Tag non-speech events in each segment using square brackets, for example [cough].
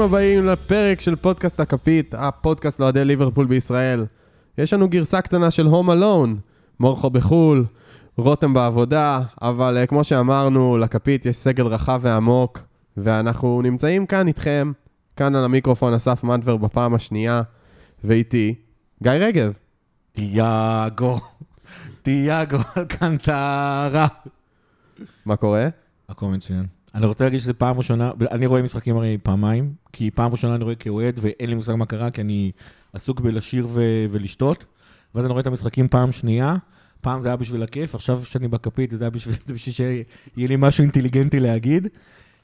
ברוכים הבאים לפרק של פודקאסט הכפית, הפודקאסט לאוהדי ליברפול בישראל. יש לנו גרסה קטנה של הום אלון, מורכו בחו"ל, רותם בעבודה, אבל uh, כמו שאמרנו, לכפית יש סגל רחב ועמוק, ואנחנו נמצאים כאן איתכם, כאן על המיקרופון אסף מנטבר בפעם השנייה, ואיתי גיא רגב. תיאגו, תיאגו, [laughs] קנטרה. מה קורה? הכל מצוין. אני רוצה להגיד שזו פעם ראשונה, אני רואה משחקים הרי פעמיים, כי פעם ראשונה אני רואה כאוהד ואין לי מושג מה קרה, כי אני עסוק בלשיר ו- ולשתות, ואז אני רואה את המשחקים פעם שנייה, פעם זה היה בשביל הכיף, עכשיו שאני בכפית זה היה בשביל, [laughs] בשביל שיהיה לי משהו אינטליגנטי להגיד.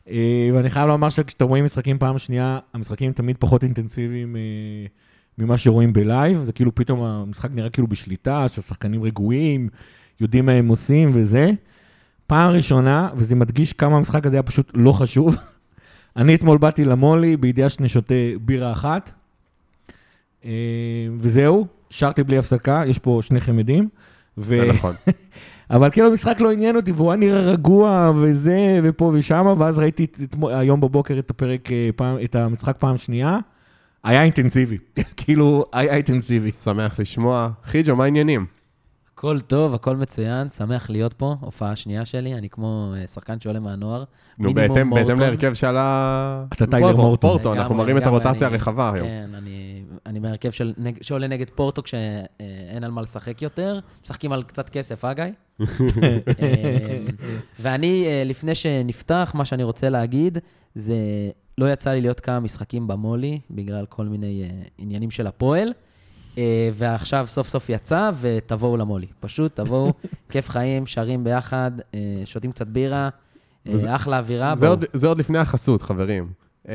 אה, ואני חייב לומר שכשאתם רואים משחקים פעם שנייה, המשחקים תמיד פחות אינטנסיביים אה, ממה שרואים בלייב, זה כאילו פתאום המשחק נראה כאילו בשליטה, שהשחקנים רגועים, יודעים מה הם עושים וזה. פעם ראשונה, וזה מדגיש כמה המשחק הזה היה פשוט לא חשוב. [laughs] אני אתמול באתי למולי בידיעה שאני שותה בירה אחת, אה, וזהו, שרתי בלי הפסקה, יש פה שני חמדים. ו... זה נכון. [laughs] אבל כאילו המשחק לא עניין אותי, והוא היה נראה רגוע וזה, ופה ושמה, ואז ראיתי היום בבוקר את הפרק, אה, פעם, את המשחק פעם שנייה, היה אינטנסיבי, [laughs] כאילו, היה אינטנסיבי. שמח לשמוע. חיג'ו, מה העניינים? הכל טוב, הכל מצוין, שמח להיות פה, הופעה שנייה שלי, אני כמו אה, שחקן שעולה מהנוער. נו, בהתאם להרכב שעלה... אתה טיילר מורטון. פורטו, אנחנו מראים את הרוטציה הרחבה היום. כן, אני מהרכב שעולה נגד פורטו כשאין על מה לשחק יותר, משחקים על קצת כסף, אה, גיא? [laughs] אמ, ואני, אה, לפני שנפתח, מה שאני רוצה להגיד, זה לא יצא לי להיות כמה משחקים במולי, בגלל כל מיני עניינים של הפועל. אה, ועכשיו סוף סוף יצא, ותבואו למולי. פשוט תבואו, [laughs] כיף חיים, שרים ביחד, אה, שותים קצת בירה, אה, וזה, אחלה אווירה. זה עוד, זה עוד לפני החסות, חברים. [laughs]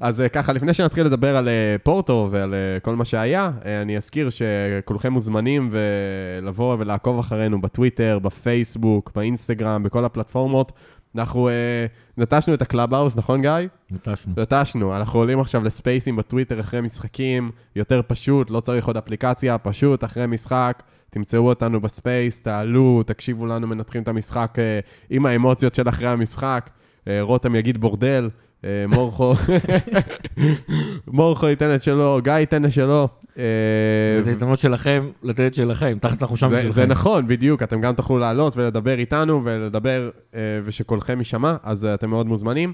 אז ככה, לפני שנתחיל לדבר על פורטו ועל כל מה שהיה, אני אזכיר שכולכם מוזמנים לבוא ולעקוב אחרינו בטוויטר, בפייסבוק, באינסטגרם, בכל הפלטפורמות. אנחנו אה, נטשנו את הקלאבהאוס, נכון גיא? נטשנו. נטשנו, אנחנו עולים עכשיו לספייסים בטוויטר אחרי משחקים, יותר פשוט, לא צריך עוד אפליקציה, פשוט אחרי משחק, תמצאו אותנו בספייס, תעלו, תקשיבו לנו, מנתחים את המשחק אה, עם האמוציות של אחרי המשחק. אה, רותם יגיד בורדל, אה, מורכו, [laughs] מורכו ייתן את שלו, גיא ייתן את שלו. זו הזדמנות שלכם לתת את שלכם, תכלס אנחנו שם בשבילכם. זה נכון, בדיוק, אתם גם תוכלו לעלות ולדבר איתנו ולדבר אה, ושקולכם יישמע, אז אה, אתם מאוד מוזמנים.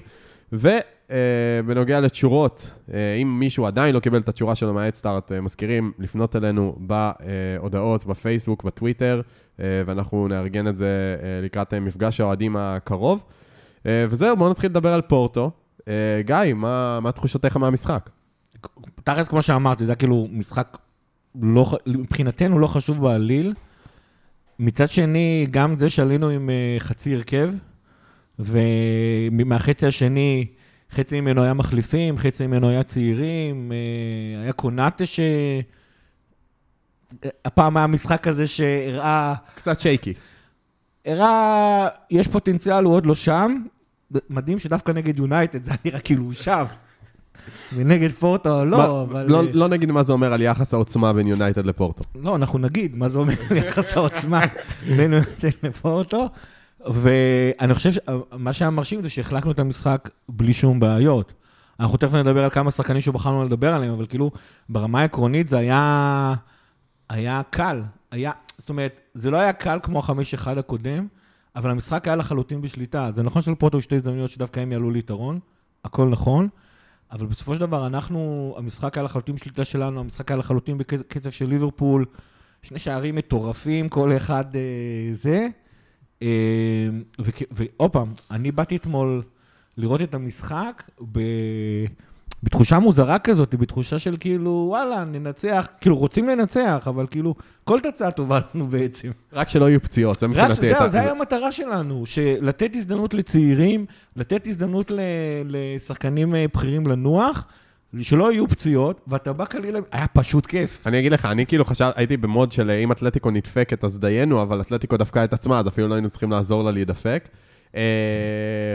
ובנוגע לתשורות, אה, אם מישהו עדיין לא קיבל את התשורה שלו מהאדסטארט, מזכירים לפנות אלינו בהודעות, בפייסבוק, בטוויטר, ואנחנו נארגן את זה לקראת מפגש האוהדים הקרוב. וזהו, בואו נתחיל לדבר על פורטו. גיא, מה, מה תחושותיך מהמשחק? תכלס, כמו שאמרתי, זה היה כאילו משחק לא, מבחינתנו לא חשוב בעליל. מצד שני, גם זה שעלינו עם uh, חצי הרכב, ומהחצי השני, חצי ממנו היה מחליפים, חצי ממנו היה צעירים, uh, היה קונאטה ש... הפעם היה משחק כזה שהראה... קצת שייקי. הראה, יש פוטנציאל, הוא עוד לא שם. מדהים שדווקא נגד יונייטד זה נראה כאילו הוא שם. ונגד פורטו, לא, אבל... לא, לא נגיד מה זה אומר על יחס העוצמה בין יונייטד לפורטו. לא, אנחנו נגיד מה זה אומר על יחס העוצמה [laughs] בין יונייטד לפורטו. ואני חושב שמה שהיה מרשים זה שהחלקנו את המשחק בלי שום בעיות. אנחנו תכף נדבר על כמה שחקנים שבחרנו לדבר עליהם, אבל כאילו, ברמה העקרונית זה היה... היה קל. היה... זאת אומרת, זה לא היה קל כמו החמש אחד הקודם, אבל המשחק היה לחלוטין בשליטה. זה נכון שלפורטו יש שתי הזדמנויות שדווקא הם יעלו ליתרון, הכל נכון. אבל בסופו של דבר, אנחנו, המשחק היה לחלוטין בשליטה שלנו, המשחק היה לחלוטין בקצב של ליברפול, שני שערים מטורפים, כל אחד אה, זה. אה, ועוד פעם, אני באתי אתמול לראות את המשחק ב... בתחושה מוזרה כזאת, בתחושה של כאילו, וואלה, ננצח, כאילו, רוצים לנצח, אבל כאילו, כל תוצאה טובה לנו בעצם. רק שלא יהיו פציעות, זה מבחינתי. זהו, זה היה המטרה שלנו, לתת הזדמנות לצעירים, לתת הזדמנות לשחקנים אה, בכירים לנוח. שלא יהיו פציעות, ואתה בא קליל, היה פשוט כיף. אני אגיד לך, אני כאילו חשב, הייתי במוד של אה, אם אתלטיקו נדפקת אז דיינו, אבל אתלטיקו דפקה את עצמה, אז אפילו לא היינו צריכים לעזור לה להידפק. אה,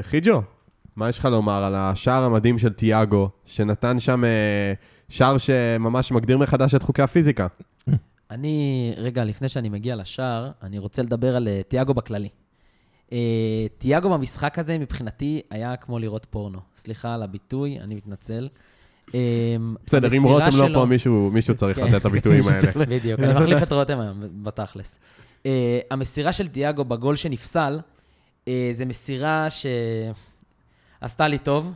חיג'ו, מה יש לך לומר על השער המדהים של תיאגו, שנתן שם אה, שער שממש מגדיר מחדש את חוקי הפיזיקה? אני, רגע, לפני שאני מגיע לשער, אני רוצה לדבר על אה, תיאגו בכללי. אה, תיאגו במשחק הזה, מבחינתי, היה כמו לראות פורנו. סליחה על הביטוי, אני מתנצל. בסדר, אם רותם לא פה, מישהו צריך כן. לתת את הביטויים [laughs] האלה. בדיוק, אני מחליף את רותם היום, בתכלס. המסירה של תיאגו בגול שנפסל, זה מסירה שעשתה לי טוב.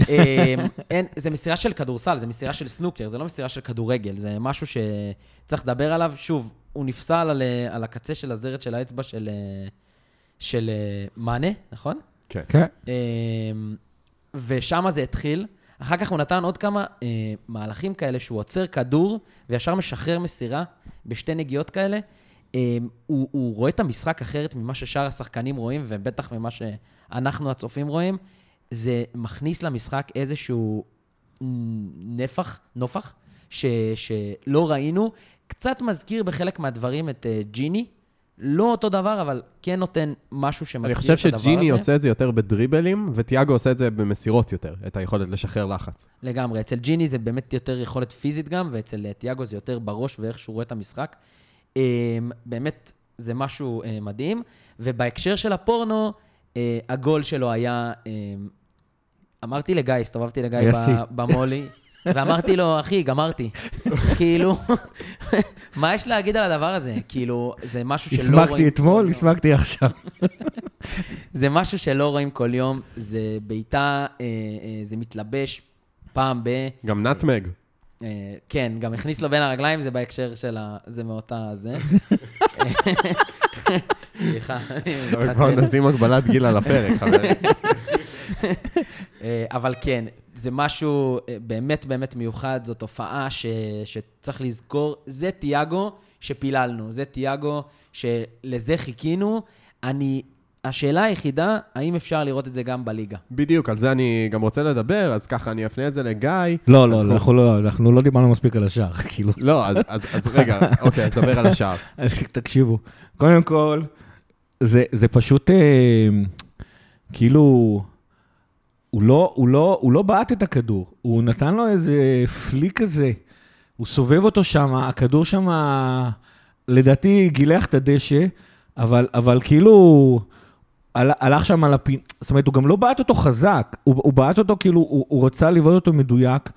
uh, [laughs] אין, זה מסירה של כדורסל, זה מסירה של סנוקר, זה לא מסירה של כדורגל, זה משהו שצריך לדבר עליו. שוב, הוא נפסל על, אה, על הקצה של הזרת של האצבע של, אה, של אה, מאנה, נכון? כן. כן. אמ, ושם זה התחיל. אחר כך הוא נתן עוד כמה אה, מהלכים כאלה, שהוא עוצר כדור וישר משחרר מסירה בשתי נגיעות כאלה. אה, הוא, הוא רואה את המשחק אחרת ממה ששאר השחקנים רואים, ובטח ממה שאנחנו הצופים רואים. זה מכניס למשחק איזשהו נפח, נופח, ש, שלא ראינו. קצת מזכיר בחלק מהדברים את אה, ג'יני. לא אותו דבר, אבל כן נותן משהו שמזכיר אני את חושב הדבר הזה. שג'יני עושה את זה יותר בדריבלים, וטיאגו עושה את זה במסירות יותר, את היכולת לשחרר לחץ. לגמרי. אצל ג'יני זה באמת יותר יכולת פיזית גם, ואצל אה, תיאגו זה יותר בראש ואיך שהוא רואה את המשחק. אה, באמת, זה משהו אה, מדהים. ובהקשר של הפורנו, אה, הגול שלו היה... אה, אמרתי לגיא, הסתובבתי לגיא. במולי, ואמרתי לו, אחי, גמרתי. כאילו, מה יש להגיד על הדבר הזה? כאילו, זה משהו שלא רואים... הסמקתי אתמול, הסמקתי עכשיו. זה משהו שלא רואים כל יום, זה בעיטה, אה, אה, זה מתלבש פעם ב... גם נטמג. אה, כן, גם הכניס לו בין הרגליים, זה בהקשר של ה... זה מאותה זה. [laughs] סליחה. כבר נשים הגבלת גיל על הפרק, [laughs] חברים. אה, אבל כן, זה משהו אה, באמת באמת מיוחד, זו תופעה ש... שצריך לזכור, זה תיאגו שפיללנו, זה תיאגו שלזה חיכינו. אני, השאלה היחידה, האם אפשר לראות את זה גם בליגה? בדיוק, על זה אני גם רוצה לדבר, אז ככה אני אפנה את זה לגיא. לא, לא, אנחנו לא, אנחנו לא דיברנו מספיק על השער, כאילו. לא, אז- אז אז רגע, אוקיי, אז דבר על השער. [laughs] תקשיבו, קודם כל, זה, זה פשוט, אה, כאילו, הוא לא, הוא, לא, הוא לא בעט את הכדור, הוא נתן לו איזה פליק כזה, הוא סובב אותו שם, הכדור שם, לדעתי גילח את הדשא, אבל, אבל כאילו, הל- הלך שם על הפין, זאת אומרת, הוא גם לא בעט אותו חזק, הוא, הוא בעט אותו כאילו, הוא, הוא רצה לבעוט אותו מדויק,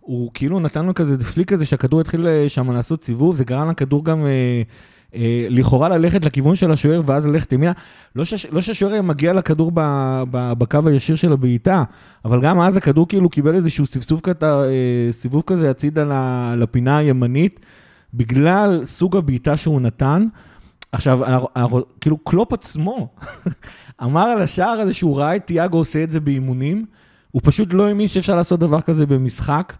הוא כאילו נתן לו כזה פליק כזה שהכדור התחיל אה, שם לעשות סיבוב, זה גרם לכדור גם אה, לכאורה ללכת לכיוון של השוער ואז ללכת ימינה. לא, לא שהשוער היה מגיע לכדור ב, ב, בקו הישיר של הבעיטה, אבל גם אז הכדור כאילו קיבל איזשהו סבסוב כזה, אה, סיבוב כזה הצידה לפינה הימנית, בגלל סוג הבעיטה שהוא נתן. עכשיו, אנחנו, אנחנו, כאילו קלופ עצמו [laughs] אמר על השער הזה שהוא ראה את תיאגו עושה את זה באימונים, הוא פשוט לא האמין שאפשר לעשות דבר כזה במשחק.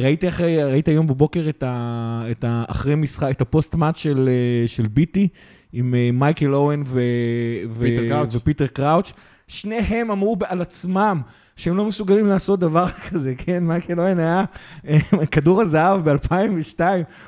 ראיתי, אחרי, ראיתי היום בבוקר את, ה, את ה, אחרי משחק, את הפוסט-מאץ' של, אה, של ביטי, עם אה, מייקל אוון ו, ו, פיטר קראוץ'. ופיטר קראוץ'. שניהם אמרו על עצמם שהם לא מסוגלים לעשות דבר [laughs] כזה, כן? מייקל אוון היה אה, כדור הזהב ב-2002,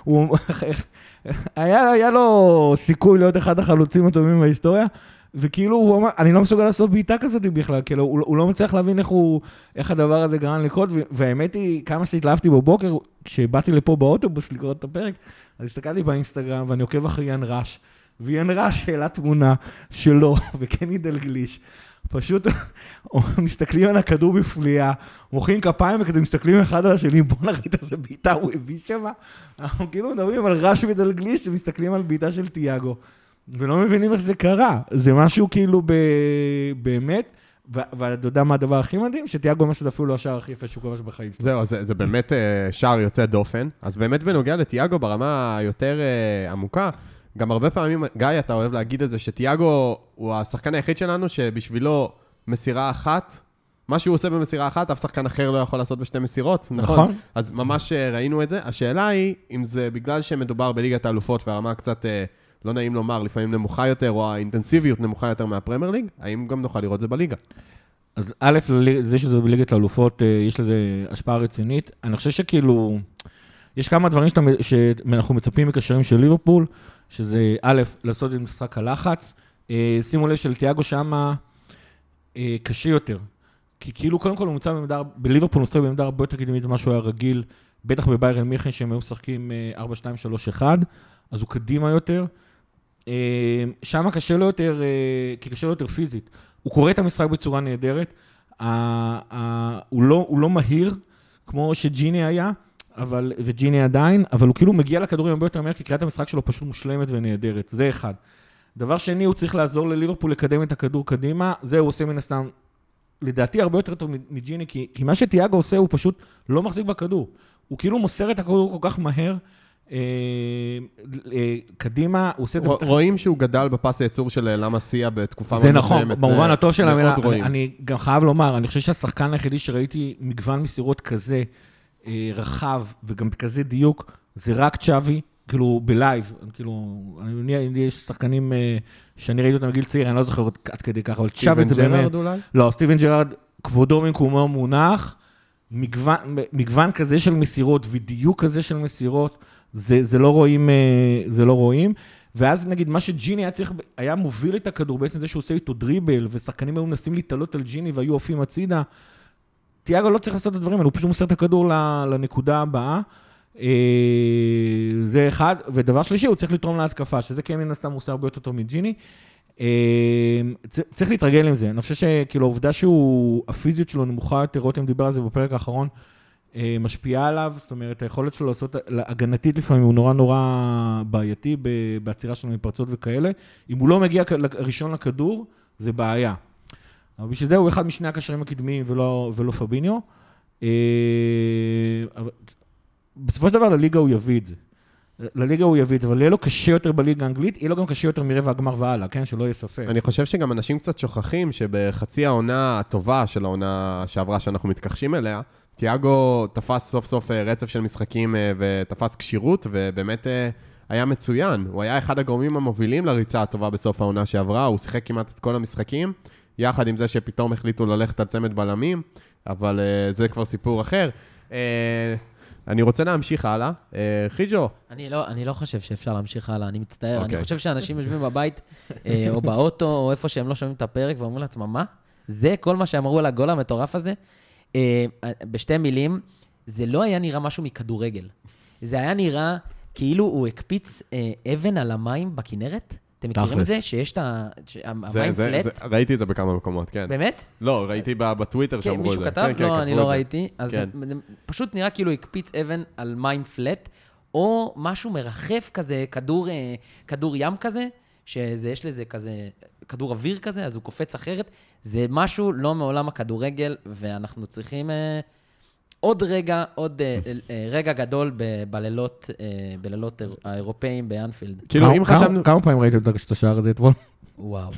הוא... [laughs] היה, היה לו סיכוי להיות אחד החלוצים הטובים בהיסטוריה, וכאילו הוא אמר, אני לא מסוגל לעשות בעיטה כזאת בכלל, כאילו, הוא, הוא לא מצליח להבין איך, הוא, איך הדבר הזה גורם לקרות, והאמת היא, כמה שהתלהבתי בבוקר, כשבאתי לפה באוטובוס לקרוא את הפרק, אז הסתכלתי באינסטגרם ואני עוקב אחרי יאן ראש, ויאן ראש העלה תמונה שלו [laughs] וקני דלגליש. פשוט [laughs] מסתכלים על הכדור בפליאה, מוחאים כפיים וכזה מסתכלים אחד על השני, בוא נראית איזה בעיטה הוא הביא שם. אנחנו כאילו מדברים על רש ודלגליש שמסתכלים על בעיטה של תיאגו, ולא מבינים איך זה קרה. זה משהו כאילו ב... באמת, ו- ואתה יודע מה הדבר הכי מדהים? שתיאגו אומר שזה אפילו לא השער הכי יפה שהוא כבש בחיים שלו. זהו, זה, זה באמת אה, שער יוצא דופן. אז באמת בנוגע לתיאגו ברמה היותר אה, עמוקה, גם הרבה פעמים, גיא, אתה אוהב להגיד את זה, שתיאגו הוא השחקן היחיד שלנו שבשבילו מסירה אחת, מה שהוא עושה במסירה אחת, אף שחקן אחר לא יכול לעשות בשתי מסירות, נכון? נכון. אז ממש אה, ראינו את זה. השאלה היא, אם זה בגלל שמדובר בליגת האלופות והרמה קצת, אה, לא נעים לומר, לפעמים נמוכה יותר, או האינטנסיביות נמוכה יותר מהפרמייר ליג, האם גם נוכל לראות זה בליגה? אז א', זה שזה בליגת האלופות, אה, יש לזה השפעה רצינית. אני חושב שכאילו, יש כמה דברים שאתה, שאנחנו מצפים מקשרים של ליברפול, שזה א', לעשות את משחק הלחץ. אה, שימו לב שלתיאגו שמה אה, קשה יותר. כי כאילו, קודם כל הוא נמצא בעמדה, בליברפול הוא משחק בעמדה הרבה יותר קדמית ממה שהוא היה רגיל, בטח בביירן מיכן שהם היו משחקים אה, 4-2-3-1, אז הוא קדימה יותר. אה, שם קשה לו יותר, אה, כי קשה לו יותר פיזית. הוא קורא את המשחק בצורה נהדרת. הוא לא, הוא לא מהיר, כמו שג'יני היה, אבל, וג'יני עדיין, אבל הוא כאילו מגיע לכדורים הרבה יותר מהר, כי קריאת המשחק שלו פשוט מושלמת ונהדרת. זה אחד. דבר שני, הוא צריך לעזור לליברפול לקדם את הכדור קדימה. זה הוא עושה מן הסתם, לדעתי, הרבה יותר טוב מג'יני, כי, כי מה שתיאגו עושה, הוא פשוט לא מחזיק בכדור. הוא כאילו מוסר את הכדור כל כך מהר. אה, אה, קדימה, הוא עושה את זה... רואים שהוא גדל בפס הייצור של אה, למה סיה בתקופה זה מאוד נכון, מסוימת, במובן זה הטוב של המילה. אני, גם חייב לומר, אני חושב שהשחקן היחידי שראיתי מגוון מסירות כזה רחב וגם בכזה דיוק, זה רק צ'אבי, כאילו ב live, כאילו, אני מניח, יש שחקנים שאני ראיתי אותם בגיל צעיר, אני לא זוכר עד כדי ככה, אבל צ'אבי זה סטיבן באמת... ג'רארד אולי? לא, סטיבן ג'רארד, כבודו במקומו מונח, מגוון כזה של מסירות ודיוק כזה של מסירות, זה, זה לא רואים, אה, זה לא רואים. ואז נגיד, מה שג'יני היה צריך, היה מוביל את הכדור, בעצם זה שהוא עושה איתו דריבל, ושחקנים היו מנסים להתעלות על ג'יני והיו עפים הצידה. תיאגו לא צריך לעשות את הדברים האלה, הוא פשוט מוסר את הכדור לנקודה הבאה. אה, זה אחד, ודבר שלישי, הוא צריך לתרום להתקפה, שזה כן מן הסתם עושה הרבה יותר טוב מג'יני. אה, צריך להתרגל עם זה. אני חושב שכאילו העובדה שהוא, הפיזיות שלו נמוכה יותר, רותם דיבר על זה בפרק האחרון, משפיעה עליו, זאת אומרת, היכולת שלו לעשות, הגנתית לפעמים הוא נורא נורא בעייתי בעצירה שלו מפרצות וכאלה. אם הוא לא מגיע ראשון לכדור, זה בעיה. אבל בשביל זה הוא אחד משני הקשרים הקדמיים ולא, ולא פביניו. אה, בסופו של דבר לליגה הוא יביא את זה. לליגה הוא יביא את זה, אבל יהיה לו קשה יותר בליגה האנגלית, יהיה לו גם קשה יותר מרבע הגמר והלאה, כן? שלא יהיה ספק. אני חושב שגם אנשים קצת שוכחים שבחצי העונה הטובה של העונה שעברה, שאנחנו מתכחשים אליה, תיאגו תפס סוף סוף אה, רצף של משחקים אה, ותפס כשירות, ובאמת אה, היה מצוין. הוא היה אחד הגורמים המובילים לריצה הטובה בסוף העונה שעברה, הוא שיחק כמעט את כל המשחקים, יחד עם זה שפתאום החליטו ללכת על צמד בלמים, אבל זה כבר סיפור אחר. אני רוצה להמשיך הלאה. אה, חיג'ו, אני לא, אני לא חושב שאפשר להמשיך הלאה, אני מצטער. אוקיי. אני חושב שאנשים יושבים בבית, או באוטו, או איפה שהם לא שומעים את הפרק, ואומרים לעצמם, מה? זה כל מה שאמרו על הגול המטורף הזה? אה, בשתי מילים, זה לא היה נראה משהו מכדורגל. זה היה נראה כאילו הוא הקפיץ אה, אבן על המים בכנרת. אתם מכירים. את זה? שיש את ה... זה, שהמים זה, פלט? ראיתי את זה בכמה מקומות, כן. באמת? לא, ראיתי בטוויטר כן, שאמרו את זה. מישהו כתב? כן, כן, לא, אני לא. ראיתי. אז כן. פשוט נראה כאילו הקפיץ אבן על מים פלט, או משהו מרחף כזה, כדור, אה, כדור ים כזה, שיש לזה כזה, כדור אוויר כזה, אז הוא קופץ אחרת. זה משהו לא מעולם הכדורגל, ואנחנו צריכים אה, עוד רגע, עוד אה, אה, רגע גדול ב- בלילות, אה, בלילות האיר- האירופאים באנפילד. כאילו, אם כמה- חשבנו... כמה פעמים ראיתם את השער הזה אתמול? וואו.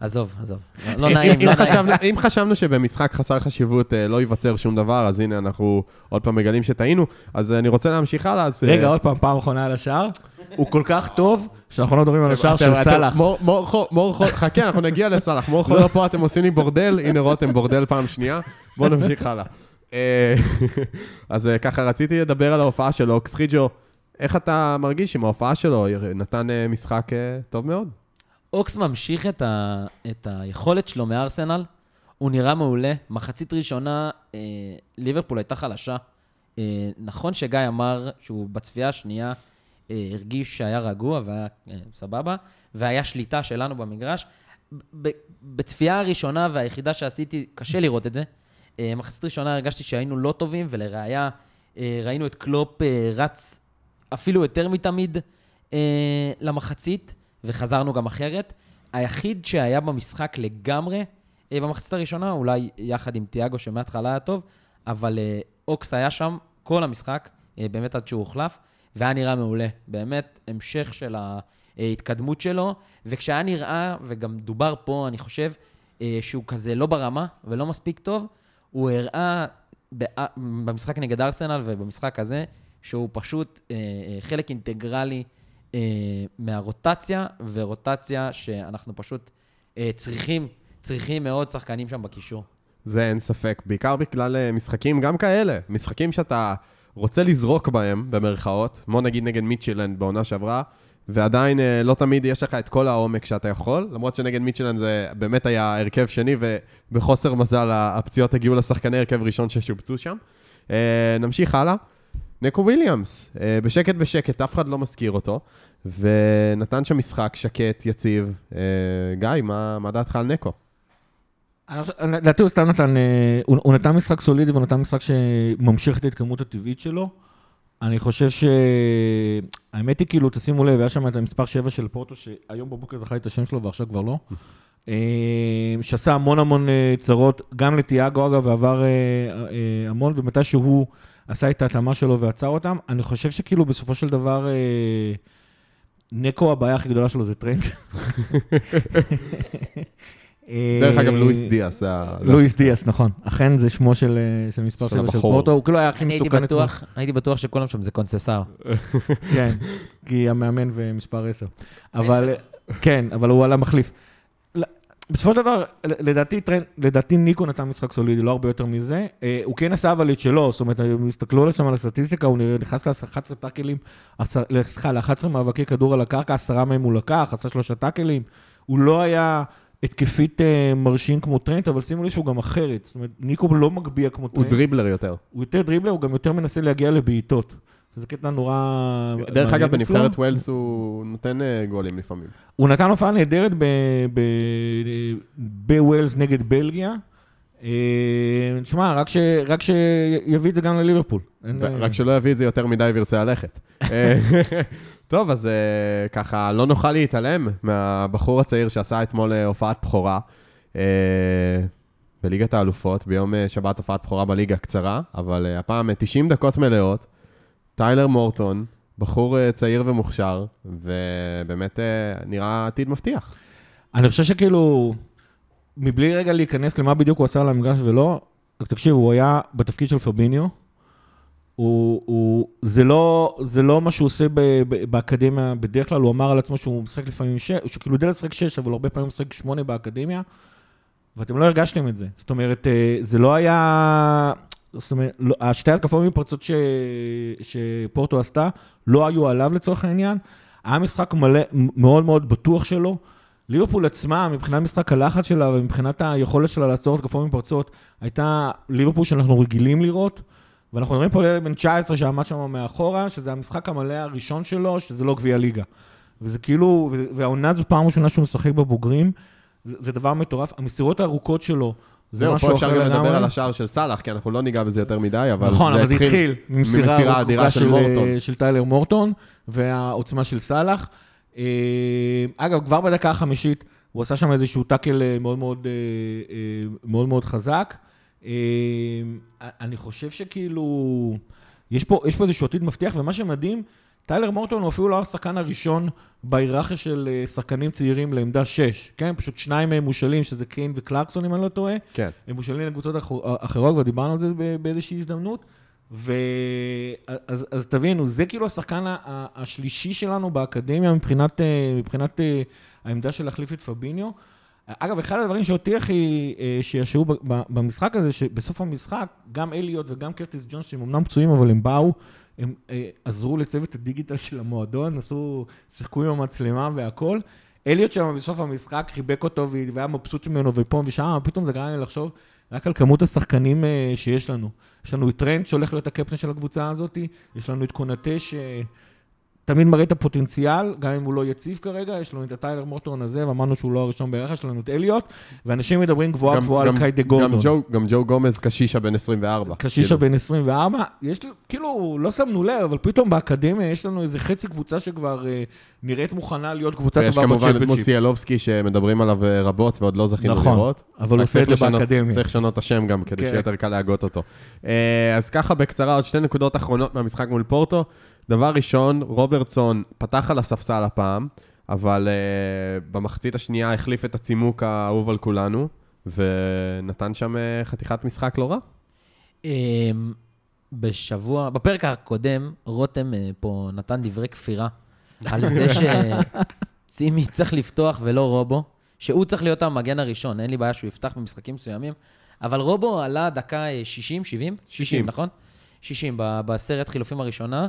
עזוב, עזוב. לא נעים, אם לא נעים. חשבנו- אם חשבנו שבמשחק חסר חשיבות אה, לא ייווצר שום דבר, אז הנה, אנחנו עוד פעם מגלים שטעינו. אז אני רוצה להמשיך הלאה, אז... אה, רגע, עוד פעם, פעם אחרונה על השער. הוא כל כך טוב, שאנחנו לא מדברים על השער של סאלח. מור- מורכו, חכה, אנחנו נגיע לסאלח. מורכו לא פה, אתם עושים לי בורדל, הנה רותם, בורדל פעם שנייה. בואו נמשיך הלאה. אה, אז אה, ככה, רציתי לדבר על ההופעה של אוקס חיג'ו. איך אתה מרגיש עם ההופעה שלו? נתן אה, משחק טוב מאוד. אוקס ממשיך את, ה, את היכולת שלו מארסנל, הוא נראה מעולה. מחצית ראשונה, אה, ליברפול הייתה חלשה. אה, נכון שגיא אמר שהוא בצפייה השנייה הרגיש שהיה רגוע והיה אה, סבבה, והיה שליטה שלנו במגרש. בצפייה הראשונה והיחידה שעשיתי, קשה לראות את זה. אה, מחצית ראשונה הרגשתי שהיינו לא טובים, ולראיה, אה, ראינו את קלופ אה, רץ אפילו יותר מתמיד אה, למחצית, וחזרנו גם אחרת. היחיד שהיה במשחק לגמרי אה, במחצית הראשונה, אולי יחד עם תיאגו שמההתחלה היה טוב, אבל אה, אוקס היה שם כל המשחק, אה, באמת עד שהוא הוחלף, והיה נראה מעולה. באמת, המשך של ההתקדמות שלו, וכשהיה נראה, וגם דובר פה, אני חושב, אה, שהוא כזה לא ברמה ולא מספיק טוב, הוא הראה בא- במשחק נגד ארסנל ובמשחק הזה, שהוא פשוט אה, אה, חלק אינטגרלי אה, מהרוטציה, ורוטציה שאנחנו פשוט אה, צריכים, צריכים מאוד שחקנים שם בקישור. זה אין ספק, בעיקר בגלל אה, משחקים גם כאלה, משחקים שאתה רוצה לזרוק בהם, במרכאות, כמו נגיד נגד מיטשילנד בעונה שעברה, ועדיין אה, לא תמיד יש לך את כל העומק שאתה יכול, למרות שנגד מיטשילנד זה באמת היה הרכב שני, ובחוסר מזל הפציעות הגיעו לשחקני הרכב ראשון ששובצו שם. אה, נמשיך הלאה. נקו וויליאמס, אה, בשקט בשקט, אף אחד לא מזכיר אותו, ונתן שם משחק שקט, יציב. גיא, מה, מה דעתך על נקו? לדעתי הוא סתם נתן, אה, הוא נתן משחק סולידי והוא נתן משחק שממשיך את ההתקדמות הטבעית שלו. אני חושב ש... האמת היא, כאילו, תשימו לב, היה שם את המספר 7 של פורטו, שהיום בבוקר זכה את השם שלו ועכשיו כבר לא. אה, שעשה המון המון אה, צרות, גם לתיאגו אגב, ועבר המון, ומתי שהוא עשה את ההתאמה שלו ועצר אותם, אני חושב שכאילו בסופו של דבר, נקו הבעיה הכי גדולה שלו זה טרנט. [laughs] דרך אגב, אה, לואיס דיאס. לואיס דיאס, נכון. אכן זה שמו של אה, של מספר של 7 של. פורטו, הוא כאילו היה הכי מסוכן הייתי בטוח שכולם שם זה קונסייסאו. [laughs] כן, כי המאמן ומספר 10. אבל, כן, אבל הוא עלה מחליף. בסופו של דבר, לדעתי, טרנט, לדעתי ניקו נתן משחק סולידי, לא הרבה יותר מזה. אה, הוא כן עשה אבל את שלו, זאת אומרת, אם הסתכלו לשם על הסטטיסטיקה, הוא נכנס ל-11 טאקלים, סליחה, ל-11 מאבקי כדור על הקרקע, עשרה מהם הוא לקח, עשה שלושה טאקלים. הוא לא היה התקפית אה, מרשים כמו טרנט, אבל שימו לב שהוא גם אחרת. זאת אומרת, ניקו לא מגביה כמו הוא טרנט. דריבלר יותר. הוא יותר דריבלר, הוא גם יותר מנסה להגיע לבעיטות. זה קטע נורא... דרך אגב. בנבחרת ויילס הוא נותן אה, גולים לפעמים. הוא נתן הופעה נהדרת בוויילס נגד בלגיה. אה, תשמע, רק ש- רק שיביא את זה גם לליברפול. רק שלא יביא את זה יותר מדי וירצה ללכת. [laughs] טוב, אז אה, ככה, לא נוכל להתעלם מהבחור הצעיר שעשה אתמול אה, הופעת בכורה אה, בליגת האלופות, ביום שבת הופעת בכורה בליגה קצרה, אבל אה, הפעם אה, 90 דקות מלאות, טיילר מורטון, בחור אה, צעיר ומוכשר, ובאמת אה, נראה עתיד מבטיח. אני חושב שכאילו, מבלי רגע להיכנס למה בדיוק הוא עשה על המגרש ולא, תקשיב, הוא היה בתפקיד של פביניו. הוא, הוא, זה, לא, זה לא מה שהוא עושה ב, ב, באקדמיה, בדרך כלל הוא אמר על עצמו שהוא משחק לפעמים שש, שכאילו יודע לשחק שש, אבל הרבה פעמים הוא משחק שמונה באקדמיה, ואתם לא הרגשתם את זה. זאת אומרת, אה, זה לא היה... זאת אומרת, לא, השתי התקפות מפרצות ש, שפורטו עשתה, לא היו עליו לצורך העניין. היה משחק מלא, מאוד מאוד בטוח שלו. ליברפול עצמה, מבחינת משחק הלחץ שלה ומבחינת היכולת שלה לעצור התקפות מפרצות, הייתה ליברפול שאנחנו רגילים לראות. ואנחנו מדברים פה על ילד בן 19 שעמד שם מאחורה, שזה המשחק המלא הראשון שלו, שזה לא גביע ליגה. וזה כאילו, והעונה זו פעם ראשונה שהוא משחק בבוגרים, זה, זה דבר מטורף. המסירות הארוכות שלו, זה זהו, משהו פה אחר אפשר גם לדבר לגמרי. על השער של סאלח, כי אנחנו לא ניגע בזה יותר מדי, אבל נכון, אבל זה התחיל ממסירה אדירה של של, מורטון. של טיילר מורטון, והעוצמה של סאלח. אה, אגב, כבר בדקה החמישית, הוא עשה שם איזשהו טאקל אה, מאוד מאוד, אה, אה, מאוד, מאוד חזק. אה, אני חושב שכאילו, יש פה, יש פה איזשהו עתיד מבטיח, ומה שמדהים, טיילר מורטון הוא אפילו לא השחקן הראשון בהיררכיה של אה, שחקנים צעירים לעמדה 6, כן? פשוט שניים מהם מושאלים, שזה קיין וקלרקסון, אם אני לא טועה. כן. הם מושאלים לקבוצות אח- אחרות, כבר דיברנו על זה באיזושהי הזדמנות. ו... אז, אז תבינו, זה כאילו השחקן השלישי שלנו באקדמיה מבחינת, אה, מבחינת אה, העמדה של להחליף את פביניו. אגב, אחד הדברים שאותי הכי אה, שיעשעו במשחק הזה, שבסוף המשחק, גם אליוט וגם קרטיס ג'ונס, שהם אמנם פצועים, אבל הם באו, הם אה, עזרו לצוות הדיגיטל של המועדון, עשו, שיחקו עם המצלמה והכל. אליוט שם בסוף המשחק חיבק אותו והיה מבסוט ממנו ופה ושם, פתאום זה גרם לי לחשוב רק על כמות השחקנים אה, שיש לנו. יש לנו את טרנט שהולך להיות הקפטן של הקבוצה הזאת, יש לנו את קונטה שתמיד מראה את הפוטנציאל, גם אם הוא לא יציב כרגע, יש לנו את הטיילר מורטון הזה, ואמרנו שהוא לא הראשון בערך, יש לנו את אליוט, ואנשים מדברים גבוהה גם- גבוהה גם- על קיידה גם גורדון. ג'ו- גם ג'ו גומז קשישה בן 24. קשישה כאילו. בן 24, יש, כאילו, לא שמנו לב, אבל פתאום באקדמיה יש לנו איזה חצי קבוצה שכבר אה, נראית מוכנה להיות קבוצה ויש טובה כמובן את בצ'מפיונשיפ. מוסיאלובסקי שמדברים עליו אה, רבות ועוד לא זכינו נכון, לראות. אבל הוא עושה את זה באקדמיה. צריך לשנות את השם גם, כדי כן. שיהיה יותר קל להגות אותו. אה, אז ככה בקצרה, עוד שתי נקודות אחרונות מהמשחק מול פורטו. דבר ראשון, רוברטסון פתח על הספסל הפעם, אבל uh, במחצית השנייה החליף את הצימוק האהוב על כולנו, ונתן שם uh, חתיכת משחק לא רע. אמ, בשבוע, בפרק הקודם, רותם אה, פה נתן דברי כפירה [laughs] על זה שצימי צריך לפתוח ולא רובו, שהוא צריך להיות המגן הראשון, אין לי בעיה שהוא יפתח במשחקים מסוימים, אבל רובו עלה דקה אה, 60, 70? 60, נכון? 60, ב- בעשרת חילופים הראשונה,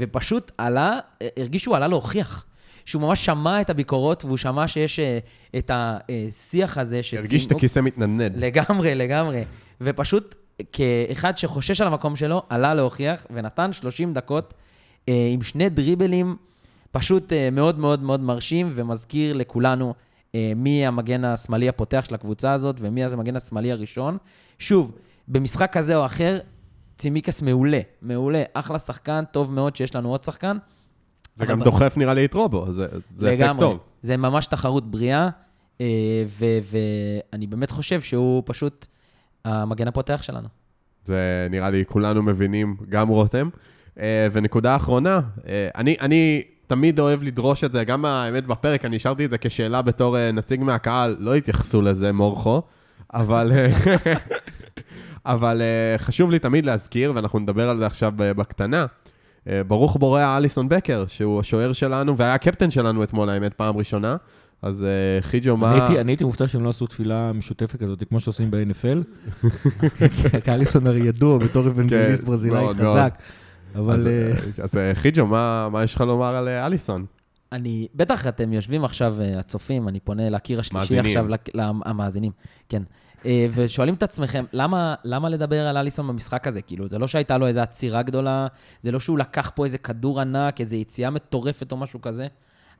ופשוט עלה, אה, הרגיש שהוא עלה להוכיח. שהוא ממש שמע את הביקורות, והוא שמע שיש אה, את השיח הזה שצימוק... הרגיש את הכיסא מתנדנד. לגמרי, לגמרי. ופשוט כאחד שחושש על המקום שלו, עלה להוכיח ונתן 30 דקות אה, עם שני דריבלים פשוט אה, מאוד מאוד מאוד מרשים ומזכיר לכולנו אה, מי המגן השמאלי הפותח של הקבוצה הזאת ומי המגן השמאלי הראשון. שוב, במשחק כזה או אחר, צימיקס מעולה, מעולה, אחלה שחקן, טוב מאוד שיש לנו עוד שחקן. זה גם בס- דוחף נראה לי את רובו, זה זה אפקט. טוב. זה ממש תחרות בריאה, אה, ו- ואני באמת חושב שהוא פשוט המגן הפותח שלנו. זה נראה לי כולנו מבינים, גם רותם. אה, ונקודה אחרונה, אה, אני, אני תמיד אוהב לדרוש את זה, גם האמת בפרק, אני השארתי את זה כשאלה בתור נציג מהקהל, לא התייחסו לזה, מורכו, אבל, אבל אה, חשוב לי תמיד להזכיר, ואנחנו נדבר על זה עכשיו אה, בקטנה, אה, ברוך בורא אליסון בקר, שהוא השוער שלנו, והיה הקפטן שלנו אתמול, האמת, פעם ראשונה. אז אה, חיג'ו, מה... אני הייתי- מופתע שהם לא עשו תפילה משותפת כזאת, כמו שעושים ב-NFL. [laughs] כי אליסון הרי ידוע בתור אבנגליסט כן, ברזילאי. חזק. אבל אז, אז חיג'ו, מה, מה יש לך לומר על אליסון? אני, בטח אתם יושבים עכשיו, הצופים, אני פונה לקיר השלישי מאזינים. עכשיו, המאזינים, כן. אה, ושואלים את עצמכם, למה, למה לדבר על אליסון במשחק הזה? כאילו, זה לא שהייתה לו איזו עצירה גדולה, זה לא שהוא לקח פה איזה כדור ענק, איזו יציאה מטורפת או משהו כזה,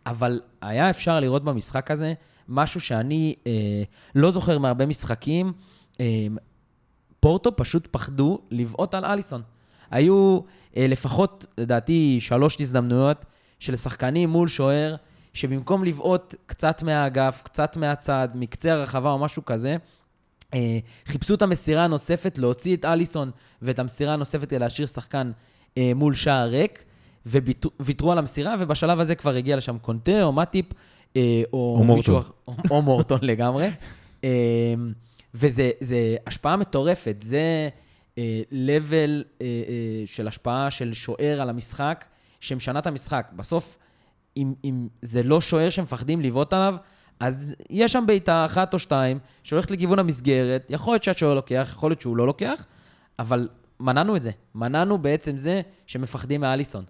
אבל היה אפשר לראות במשחק הזה משהו שאני אה, לא זוכר מהרבה משחקים. אה, פורטו פשוט פחדו לבעוט על אליסון. היו אה, לפחות, לדעתי, שלוש הזדמנויות של שחקנים מול שוער, שבמקום לבעוט קצת מהאגף, קצת מהצד, מקצה הרחבה או משהו כזה, אה, חיפשו את המסירה הנוספת, להוציא את אליסון ואת המסירה הנוספת כדי להשאיר שחקן אה, מול שער ריק, וויתרו על המסירה, ובשלב הזה כבר הגיע לשם קונטה או מטיפ, אה, או, או מורטון. או, או מורטון [laughs] לגמרי. אה, וזה זה השפעה מטורפת, זה אה, level אה, אה, של השפעה של שוער על המשחק, שמשנה את המשחק. בסוף, אם, אם זה לא שוער שמפחדים לבעוט עליו, אז יש שם בעיטה אחת או שתיים שהולכת לכיוון המסגרת, יכול להיות שהשוער לוקח, יכול להיות שהוא לא לוקח, אבל מנענו את זה. מנענו בעצם זה שמפחדים מאליסון.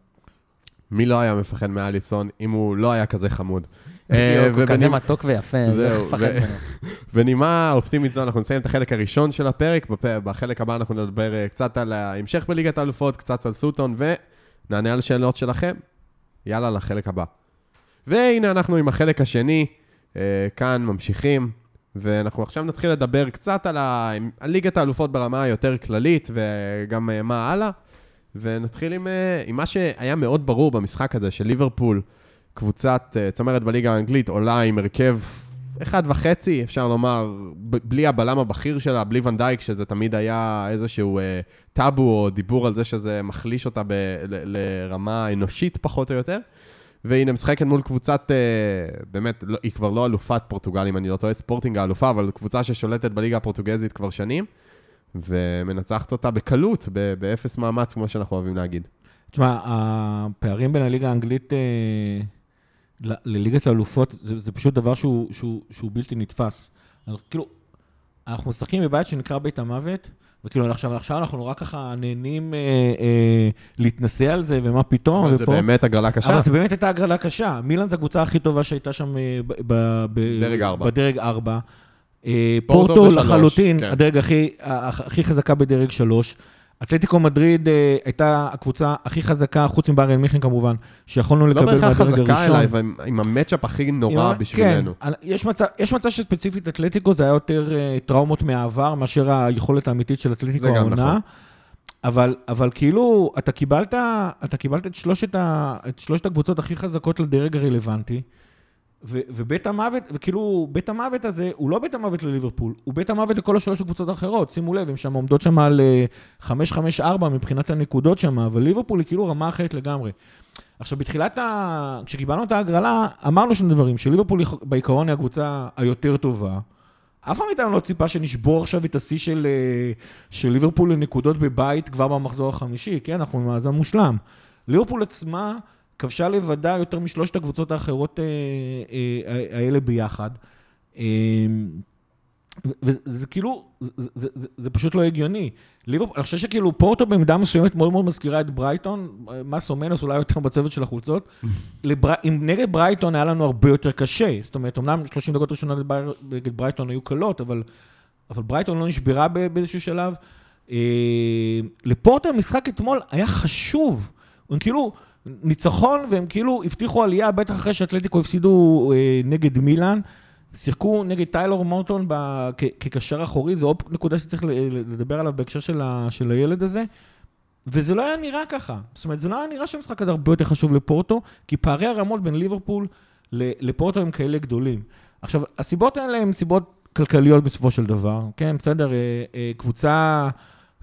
מי לא היה מפחד מאליסון אם הוא לא היה כזה חמוד? אה, בדיוק, הוא כזה ובנימה- מתוק ויפה, זה זהו, מפחד ו- ממנו. [laughs] בנימה אופטימית זו, אנחנו נסיים את החלק הראשון של הפרק. בחלק הבא אנחנו נדבר אה, קצת על ההמשך בליגת האלופות, קצת על סוטון, ונענה על שאלות שלכם. יאללה, לחלק הבא. והנה אנחנו עם החלק השני, אה, כאן ממשיכים, ואנחנו עכשיו נתחיל לדבר קצת על, ה... על ליגת האלופות ברמה היותר כללית, וגם אה, מה הלאה. ונתחיל עם, אה, עם מה שהיה מאוד ברור במשחק הזה, של ליברפול, קבוצת אה, צמרת בליגה האנגלית, עולה עם הרכב אחד וחצי, אפשר לומר, בלי הבלם הבכיר שלה, בלי ונדייק, שזה תמיד היה איזשהו אה, טאבו או דיבור על זה שזה מחליש אותה ב- ל- לרמה אנושית פחות או יותר. והנה משחקת מול קבוצת, אה, באמת, לא, היא כבר לא אלופת פורטוגל, אם אני לא טועה, ספורטינג האלופה, אבל קבוצה ששולטת בליגה הפורטוגזית כבר שנים, ומנצחת אותה בקלות, ב- באפס מאמץ, כמו שאנחנו אוהבים להגיד. תשמע, הפערים בין הליגה האנגלית אה, ל- לליגת האלופות, זה, זה פשוט דבר שהוא, שהוא, שהוא בלתי נתפס. כאילו, אנחנו משחקים בבית שנקרא בית המוות, וכאילו עכשיו, עכשיו אנחנו נורא ככה נהנים אה, אה, להתנסה על זה, ומה פתאום, אבל זה ופה... באמת הגרלה קשה. אבל זה באמת הייתה הגרלה קשה. מילאן זו הקבוצה הכי טובה שהייתה שם אה, ב- ב- ב- דרג ארבע. בדרג 4. פורטו פורטו לחלוטין, כן. הדרג הכי, הכי חזקה בדרג 3. אתלטיקו מדריד אה, הייתה הקבוצה הכי חזקה, חוץ מבארן מיכן כמובן, שיכולנו לא לקבל בהכרח מהדרג חזקה הראשון. אליי, ועם- עם המצ'אפ הכי נורא עם- בשבילנו. כן, יש מצב, יש מצב שספציפית אתלטיקו זה היה יותר אה, טראומות מהעבר מאשר היכולת האמיתית של אתלטיקו זה גם העונה. נכון. אבל, אבל כאילו, אתה קיבלת, אתה קיבלת את, שלושת ה, את שלושת הקבוצות הכי חזקות לדרג הרלוונטי, ובית המוות, וכאילו, בית המוות הזה הוא לא בית המוות לליברפול, הוא בית המוות לכל השלוש הקבוצות האחרות. שימו לב, הן שם עומדות שם על אה, 5-5-4 מבחינת הנקודות שם, אבל ליברפול היא כאילו רמה אחרת לגמרי. עכשיו, בתחילת ה... כשקיבלנו את ההגרלה, אמרנו שני דברים, שליברפול בעיקרון היא הקבוצה היותר טובה. אף אחד מאיתנו לא ציפה שנשבור עכשיו את השיא של, אה, של ליברפול לנקודות בבית כבר במחזור החמישי, כן? אנחנו במאזן מושלם. ליברפול עצמה כבשה לבדה יותר משלושת הקבוצות האחרות אה, אה, האלה ביחד. אה, וזה כאילו, זה, זה, זה, זה פשוט לא הגיוני. ליברפול, אני חושב שכאילו פורטו במידה מסוימת מאוד מאוד מזכירה את ברייטון, מס או מנוס, אולי יותר בצוות של החולצות. לבר... אם נגד ברייטון היה לנו הרבה יותר קשה. זאת אומרת, אמנם 30 דקות ראשונות נגד ברייטון היו קלות, אבל, אבל ברייטון לא נשברה באיזשהו שלב. אה, לפורטו המשחק אתמול היה חשוב. הם כאילו, ניצחון, והם כאילו הבטיחו עלייה, בטח אחרי שאתלטיקו הפסידו אה, נגד מילאן. שיחקו נגד טיילור מורטון ב- כ- כקשר אחורי, זו עוד נקודה שצריך לדבר עליו בהקשר של, ה- של הילד הזה. וזה לא היה נראה ככה. זאת אומרת, זה לא היה נראה שהמשחק הזה הרבה יותר חשוב לפורטו, כי פערי הרמות בין ליברפול לפורטו הם כאלה גדולים. עכשיו, הסיבות האלה הן סיבות כלכליות בסופו של דבר, כן, בסדר, אה, אה, קבוצה,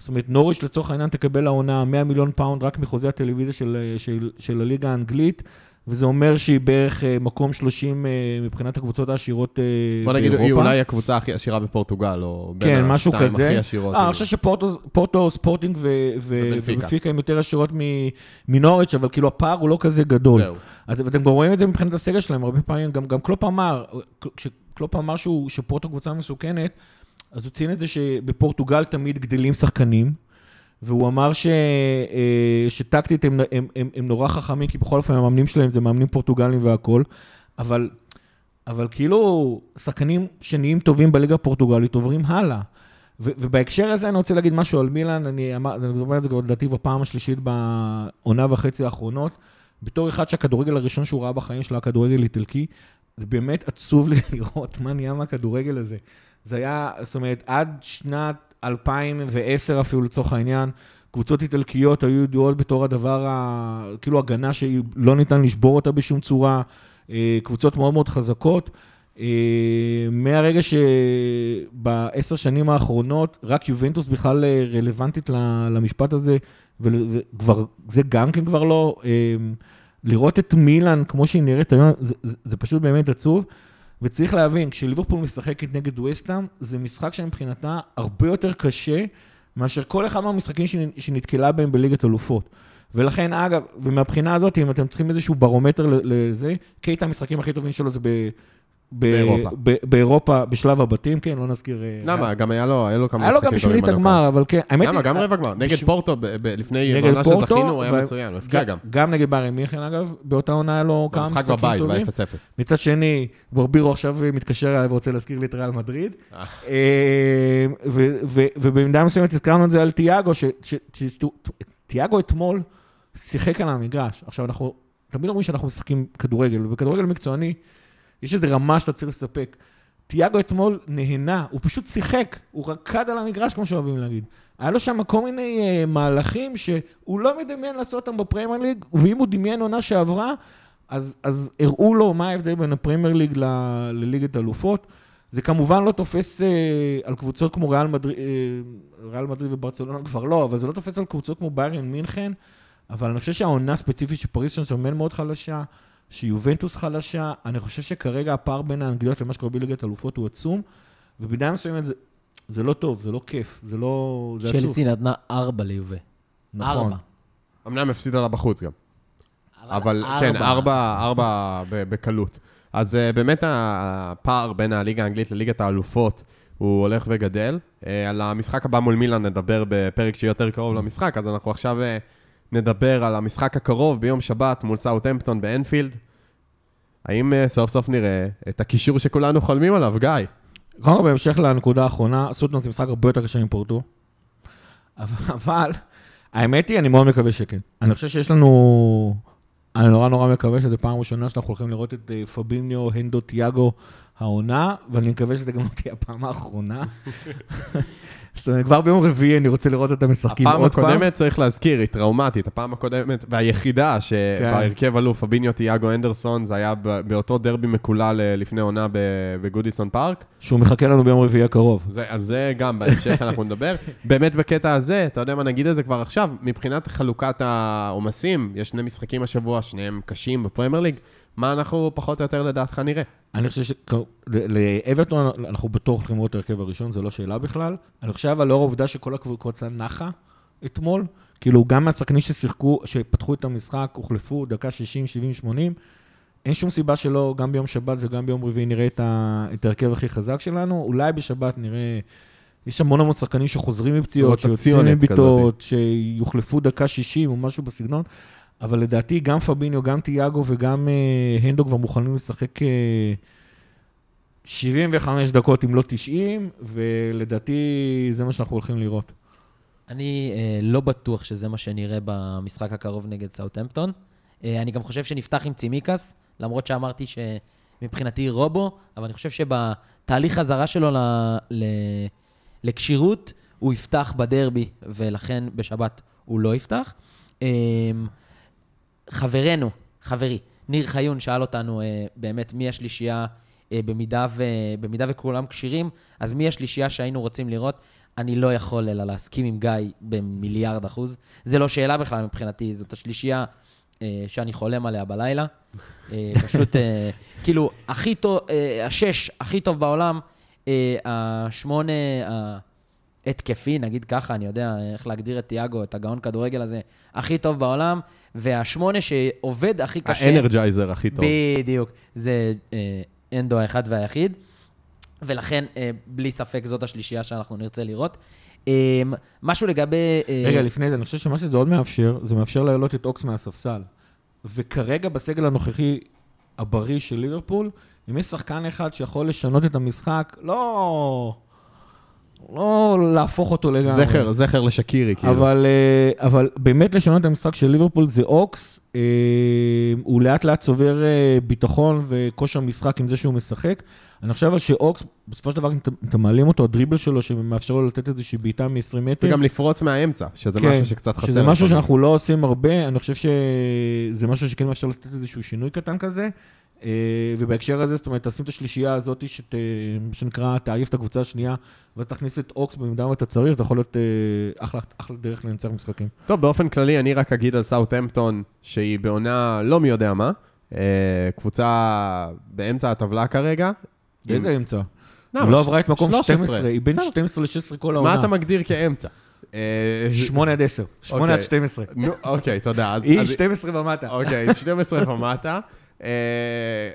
זאת אומרת, נוריץ' לצורך העניין תקבל העונה 100 מיליון פאונד רק מחוזה הטלוויזיה של, אה, של, של הליגה האנגלית, וזה אומר שהיא בערך אה, מקום 30 אה, מבחינת הקבוצות העשירות בוא באירופה. נגיד, היא אולי הקבוצה הכי עשירה בפורטוגל, או בין כן, משהו השתיים כזה. הכי עשירות. אה, אני כאילו. חושב שפורטו, פורטו ספורטינג ו- ו- ובנפיקה. ובנפיקה הם יותר עשירות מנוריץ', אבל כאילו הפער הוא לא כזה גדול. זהו. את- ואתם גם רואים את זה מבחינת הסגל שלהם, הרבה פעמים, גם, גם קלופ אמר, כשקלופ אמר שהוא, שפורטו קבוצה מסוכנת, אז הוא ציין את זה שבפורטוגל תמיד גדלים שחקנים, והוא אמר ש, אה, שטקטית הם, הם, הם, הם נורא חכמים, כי בכל אופן המאמנים שלהם זה מאמנים פורטוגלים והכול, אבל, אבל כאילו שחקנים שנהיים טובים בליגה הפורטוגלית עוברים הלאה. ו- ובהקשר הזה אני רוצה להגיד משהו על מילאן, אני אמר- אני אומר את זה כבר לדעתי בפעם השלישית בעונה וחצי האחרונות. בתור אחד שהכדורגל הראשון שהוא ראה בחיים שלו היה כדורגל איטלקי, זה באמת עצוב לי [laughs] לראות מה נהיה מהכדורגל הזה. זה היה, זאת אומרת, עד שנת 2010 אפילו לצורך העניין, קבוצות איטלקיות היו ידועות בתור הדבר, ה, כאילו הגנה שלא ניתן לשבור אותה בשום צורה, אה, קבוצות מאוד מאוד חזקות. אה, מהרגע שבעשר שנים האחרונות, רק יובנטוס בכלל אה, רלוונטית למשפט הזה, ול- וכבר, זה גם כן כבר לא, לראות את מילאן כמו שהיא נראית היום, זה, זה פשוט באמת עצוב. וצריך להבין, כשליברפול משחקת נגד וסטאם, זה משחק שמבחינתה הרבה יותר קשה מאשר כל אחד מהמשחקים שנ- שנתקלה בהם בליגת אלופות. ולכן, אגב, ומהבחינה הזאת, אם אתם צריכים איזשהו ברומטר לזה, קייטה המשחקים הכי טובים שלו זה באירופה. באירופה, בשלב הבתים, כן, לא נזכיר... אה, למה? גם היה לו היה לו כמה היה לו גם משחקים בשמינית טובים הגמר, אבל כן, האמת למה? היא... גם רבע גמר. נגד פורטו, לפני פורטו, שזכינו, הוא היה מצוין, הוא הפקיע גם. גם נגד בארי מינכן, אגב, באותה עונה היה לו כמה במשחק משחקים בבית, טובים. ב-0-0. מצד שני, ברבירו עכשיו מתקשר אליי ורוצה להזכיר לי את ריאל מדריד. אה. אה, ו- ו- ובמידה מסוימת הזכרנו את זה על תיאגו, ש- ש- ש- תיאגו אתמול שיחק על המגרש. עכשיו, אנחנו תמיד אומרים שאנחנו משחקים כדורגל, ובכדורגל מקצועני יש איזו רמה שאתה צריך לספק. תיאגו אתמול נהנה, הוא פשוט שיחק, הוא רקד על המגרש, כמו שאוהבים להגיד. היה לו שם כל מיני אה, מהלכים שהוא לא מדמיין לעשות אותם בפרמייר ליג, ואם הוא דמיין עונה שעברה, אז, אז הראו לו מה ההבדל בין הפרמייר ליג ל- לליגת אלופות. זה כמובן לא תופס אה, על קבוצות כמו ריאל מדריד, אה, ריאל מדריד וברצלונה כבר לא, אבל זה לא תופס על קבוצות כמו ביירן מינכן, אבל אני חושב שהעונה הספציפית של פריס סן ז'רמן מאוד חלשה, שיובנטוס חלשה, אני חושב שכרגע הפער בין האנגליות למה שקורה בליגת אלופות הוא עצום, ובמידה מסוימת זה, זה לא טוב, זה לא כיף, זה לא... זה עצוב. צ'לסי נתנה ארבע ליובה. נכון. ארבע. אמנם הפסידה לה בחוץ גם. אבל כן, ארבע, ארבע בקלות. אז uh, באמת הפער בין הליגה האנגלית לליגת האלופות הוא הולך וגדל. Uh, על המשחק הבא מול מילאן נדבר בפרק שיהיה יותר קרוב למשחק, אז אנחנו עכשיו uh, נדבר על המשחק הקרוב ביום שבת מול סאוטהמפטון באנפילד. האם uh, סוף סוף נראה את הקישור שכולנו חולמים עליו, גיא? קודם כל, בהמשך לנקודה האחרונה, סוטנר זה משחק הרבה יותר קשה מפורטו, אבל, האמת היא, אני מאוד מקווה שכן. אני חושב שיש לנו... אני נורא נורא מקווה שזו פעם ראשונה שאנחנו הולכים לראות את אה, פביניו, הנדו, תיאגו העונה, ואני מקווה שזה גם לא תהיה הפעם האחרונה. זאת אומרת, כבר ביום רביעי אני רוצה לראות אותם משחקים הפעם עוד פעם. הקודמת, צריך להזכיר, היא טראומטית. הפעם הקודמת, והיחידה שבהרכב עלו פביניו תיאגו אנדרסון, זה היה באותו דרבי מקולל אה, לפני עונה בגודיסון פארק. שהוא מחכה לנו ביום רביעי הקרוב. זה, על זה גם בהמשך אנחנו נדבר. באמת בקטע הזה, אתה יודע מה, נגיד את זה כבר עכשיו, מבחינת חלוקת העומסים, יש שני משחקים השבוע, שניהם קשים בפרמייר ליג, מה אנחנו פחות או יותר לדעתך נראה? אני חושב שלאברטון אנחנו בטוח הולכים לראות את ההרכב הראשון, זו לא שאלה בכלל. אני חושב אבל לאור העובדה שכל הקבוצה נחה אתמול, כאילו גם מהשחקנים ששיחקו, שפתחו את המשחק, הוחלפו דקה 60, 70, 80, אין שום סיבה שלא, גם ביום שבת וגם ביום רביעי נראה את, ההרכב הכי חזק שלנו. אולי בשבת נראה, יש המון המון שחקנים שחוזרים מפציעות, שיוצאים רוטציונית מבעיטות, שיוחלפו דקה 60 או משהו בסגנון. אבל לדעתי גם פביניו, גם תיאגו וגם אה, הנדו כבר מוכנים לשחק אה, 75 דקות אם לא 90, ולדעתי זה מה שאנחנו הולכים לראות. אני אה, לא בטוח שזה מה שנראה במשחק הקרוב נגד סאוטהמפטון. אה, אני גם חושב שנפתח עם צימקס, למרות שאמרתי שמבחינתי רובו, אבל אני חושב שבתהליך חזרה שלו ל, ל, לכשירות, הוא יפתח בדרבי, ולכן בשבת הוא לא יפתח. אה, חברנו, חברי, ניר חיון שאל אותנו אה, באמת מי השלישייה, אה, במידה, ו, במידה וכולם כשירים, אז מי השלישייה שהיינו רוצים לראות? אני לא יכול אלא להסכים עם גיא במיליארד אחוז. זה לא שאלה בכלל מבחינתי, זאת השלישייה אה, שאני חולם עליה בלילה. פשוט, [laughs] כאילו, הכי טוב, השש הכי טוב בעולם, השמונה ההתקפי, נגיד ככה, אני יודע איך להגדיר את תיאגו, את הגאון כדורגל הזה, הכי טוב בעולם, והשמונה שעובד הכי קשה. האנרג'ייזר הכי טוב. בדיוק. זה אה, אנדו האחד והיחיד, ולכן, אה, בלי ספק, זאת השלישייה שאנחנו נרצה לראות. אה, משהו לגבי... אה, רגע, לפני זה, אני חושב שמה שזה עוד מאפשר, זה מאפשר להעלות את אוקס מהספסל. וכרגע בסגל הנוכחי הבריא של ליברפול, אם יש שחקן אחד שיכול לשנות את המשחק, לא... לא להפוך אותו לגמרי. זכר, זכר לשקירי, כאילו. אבל, אה, אבל באמת לשנות את המשחק של ליברפול זה אוקס. אה, הוא לאט לאט צובר אה, ביטחון וכושר משחק עם זה שהוא משחק. אני חושב שאוקס, בסופו של דבר, אם אתם מעלים אותו, הדריבל שלו שמאפשר לו לתת איזושהי בעיטה מ-20 מטר. וגם לפרוץ מהאמצע, שזה כן, משהו שקצת חסר. שזה משהו. שאנחנו לא עושים הרבה, אני חושב שזה משהו שכן מאפשר לתת איזשהו שינוי קטן כזה. אה, ובהקשר הזה, זאת אומרת, תשים את השלישייה הזאת, שת- מה שנקרא, תעייף את הקבוצה השנייה, ואז תכניס את אוקס במידה ואתה צריך, זה יכול להיות אה, אחלה, אחלה דרך לנצח משחקים. טוב, באופן כללי, אני רק אגיד על סאוטהמפטון, שהיא בעונה לא מי יודע מה. אה, קבוצה באמצע הטבלה כרגע. באיזה אמצע? לא, היא לא עברה את מקום 13. 12, היא בין בסדר. 12 ל-16 כל מה העונה. אתה מגדיר כאמצע? אה, 8 עד 10, 8 עד אוקיי. 12. נו, אוקיי, תודה. היא אז- 12 ומטה. אוקיי, 12 ומטה. אה,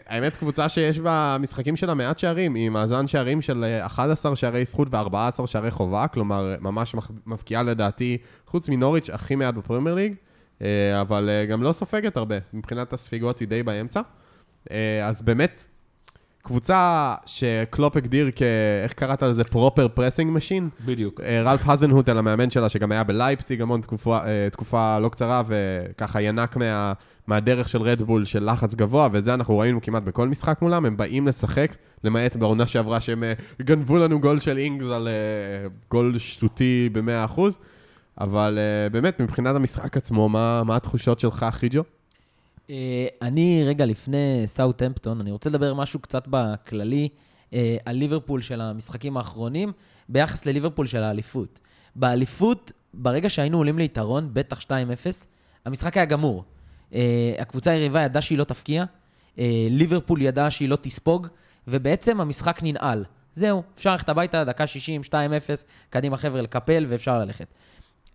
האמת, קבוצה שיש בה משחקים שלה מעט שערים, עם מאזן שערים של אה, 11 שערי זכות ו-14 שערי חובה, כלומר, ממש מח- מבקיעה לדעתי, חוץ מנוריץ', הכי מעט בפרמייר ליג, אה, אבל אה, גם לא סופגת הרבה, מבחינת הספיגות היא די באמצע. אה, אז באמת, קבוצה שקלופ הגדיר כ... איך קראת לזה? proper pressing machine? בדיוק. אה, רלף האזנהוטל, המאמן שלה, שגם היה בלייפציג המון תקופה, אה, תקופה לא קצרה, וככה ינק מה, מהדרך של רדבול של לחץ גבוה, ואת זה אנחנו ראינו כמעט בכל משחק מולם, הם באים לשחק, למעט בעונה שעברה שהם אה, גנבו לנו גול של אינגס על גול שטותי ב-100%, אבל באמת, מבחינת המשחק עצמו, מה, מה התחושות שלך, חיג'ו? אה, אני רגע לפני סאוטהמפטון, אני רוצה לדבר משהו קצת בכללי אה, על ליברפול של המשחקים האחרונים, ביחס לליברפול של האליפות. באליפות, ברגע שהיינו עולים ליתרון, בטח 2-0, המשחק היה גמור. אה, הקבוצה היריבה ידעה שהיא לא תפקיע, ליברפול ידעה שהיא לא תספוג, ובעצם המשחק ננעל. זהו, אפשר ללכת הביתה, דקה 60, 2-0, קדימה חבר'ה לקפל ואפשר ללכת.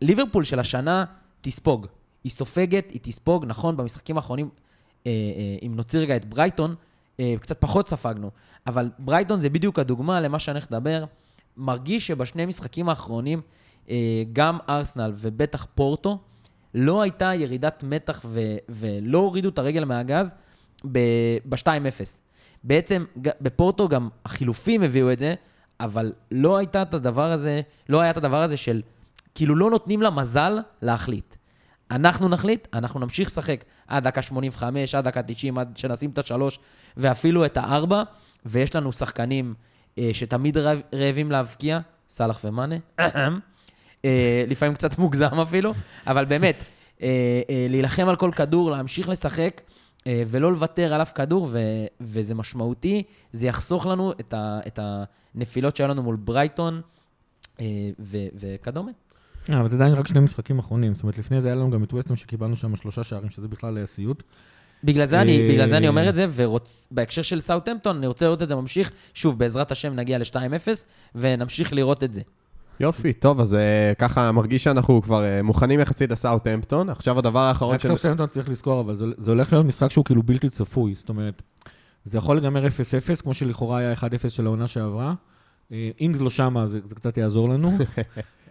ליברפול של השנה תספוג. היא סופגת, היא תספוג, נכון, במשחקים האחרונים, אה, אה, אם נוציא רגע את ברייטון, אה, קצת פחות ספגנו, אבל ברייטון זה בדיוק הדוגמה למה שאני הולך לדבר. מרגיש שבשני משחקים האחרונים, אה, גם ארסנל ובטח פורטו, לא הייתה ירידת מתח ו- ולא הורידו את הרגל מהגז ב-2-0. בעצם בפורטו גם החילופים הביאו את זה, אבל לא הייתה את הדבר הזה, לא היה את הדבר הזה של, כאילו לא נותנים לה מזל להחליט. אנחנו נחליט, אנחנו נמשיך לשחק עד דקה 85, עד דקה 90, עד שנשים את השלוש, ואפילו את הארבע, ויש לנו שחקנים אה, שתמיד רעב, רעבים להבקיע, סאלח ומאנה, אה, לפעמים קצת מוגזם אפילו, אבל באמת, אה, אה, להילחם על כל כדור, להמשיך לשחק, אה, ולא לוותר על אף כדור, ו, וזה משמעותי, זה יחסוך לנו את, ה, את הנפילות שהיו לנו מול ברייטון אה, ו, וכדומה. אה, אבל זה עדיין רק שני משחקים אחרונים, זאת אומרת, לפני זה היה לנו גם את ווסטהאם שקיבלנו שם שלושה שערים, שזה בכלל היה סיוט. בגלל זה, אני, אה, בגלל זה אני אומר את זה, ובהקשר של סאוטהמפטון, אני רוצה לראות את זה ממשיך. שוב, בעזרת השם נגיע ל-2-0, ונמשיך לראות את זה. יופי, טוב, אז אה, ככה מרגיש שאנחנו כבר אה, מוכנים יחסית לסאוטהמפטון. עכשיו הדבר האחרון רק סוף סיימתון צריך לזכור, אבל זה- זה הולך להיות משחק שהוא כאילו בלתי צפוי, זאת אומרת, זה יכול להיגמר 0-0, כמו שלכאורה היה 1-0 של העונה שעברה. אם זה לא שמה, זה זה קצת יעזור לנו. [laughs]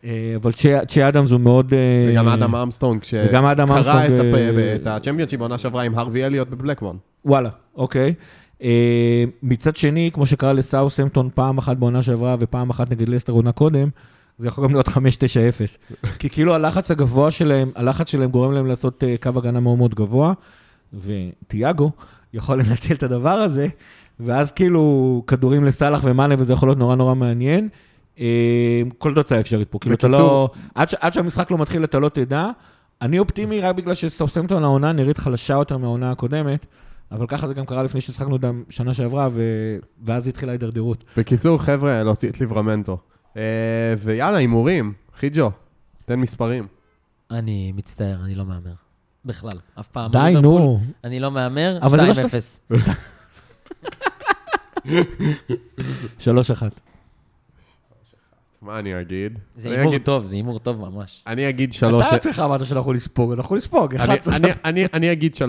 אה, אבל צ'ה אדמס הוא מאוד... אה, וגם אדם אמסטרונג, שקרא את אה, הצ'מפיונשיפ בעונה שעברה עם הרווי אליוט בבלקבורן. וואלה, אוקיי. מצד שני, כמו שקרה לסאוסמפטון פעם אחת בעונה שעברה ופעם אחת נגד לסטר עונה קודם, זה יכול גם להיות 5-9-0. [laughs] כי כאילו הלחץ הגבוה שלהם, הלחץ שלהם גורם להם לעשות קו הגנה מאוד מאוד גבוה, וטיאגו יכול לנצל את הדבר הזה, ואז כאילו כדורים לסאלח ומאנה, וזה יכול להיות נורא נורא מעניין. אה, כל תוצאה אפשרית פה, כאילו אתה לא... בקיצור- עד, ש, עד שהמשחק לא מתחיל אתה לא תדע. אני אופטימי רק בגלל שסאוסמפטון העונה נראית חלשה יותר מהעונה הקודמת, אבל ככה זה גם קרה לפני שהשחקנו אותם שנה שעברה, ו... ואז התחילה ההידרדרות. בקיצור, חבר'ה, להוציא את ליברמנטו. אה, ויאללה, הימורים. חיג'ו, תן מספרים. אני מצטער, אני לא מהמר. בכלל, אף פעם. די, ליברפול, נו. אני לא מהמר, אבל זה לא 2-0. [laughs] שלוש אחת. מה אני אגיד? זה אני הימור אגיד- טוב, זה הימור טוב ממש. אני אגיד שלוש... אתה עצמך אמרת שאנחנו לספוג, אנחנו לספוג. אני- צריך- אני- אני- אני אגיד 3-0,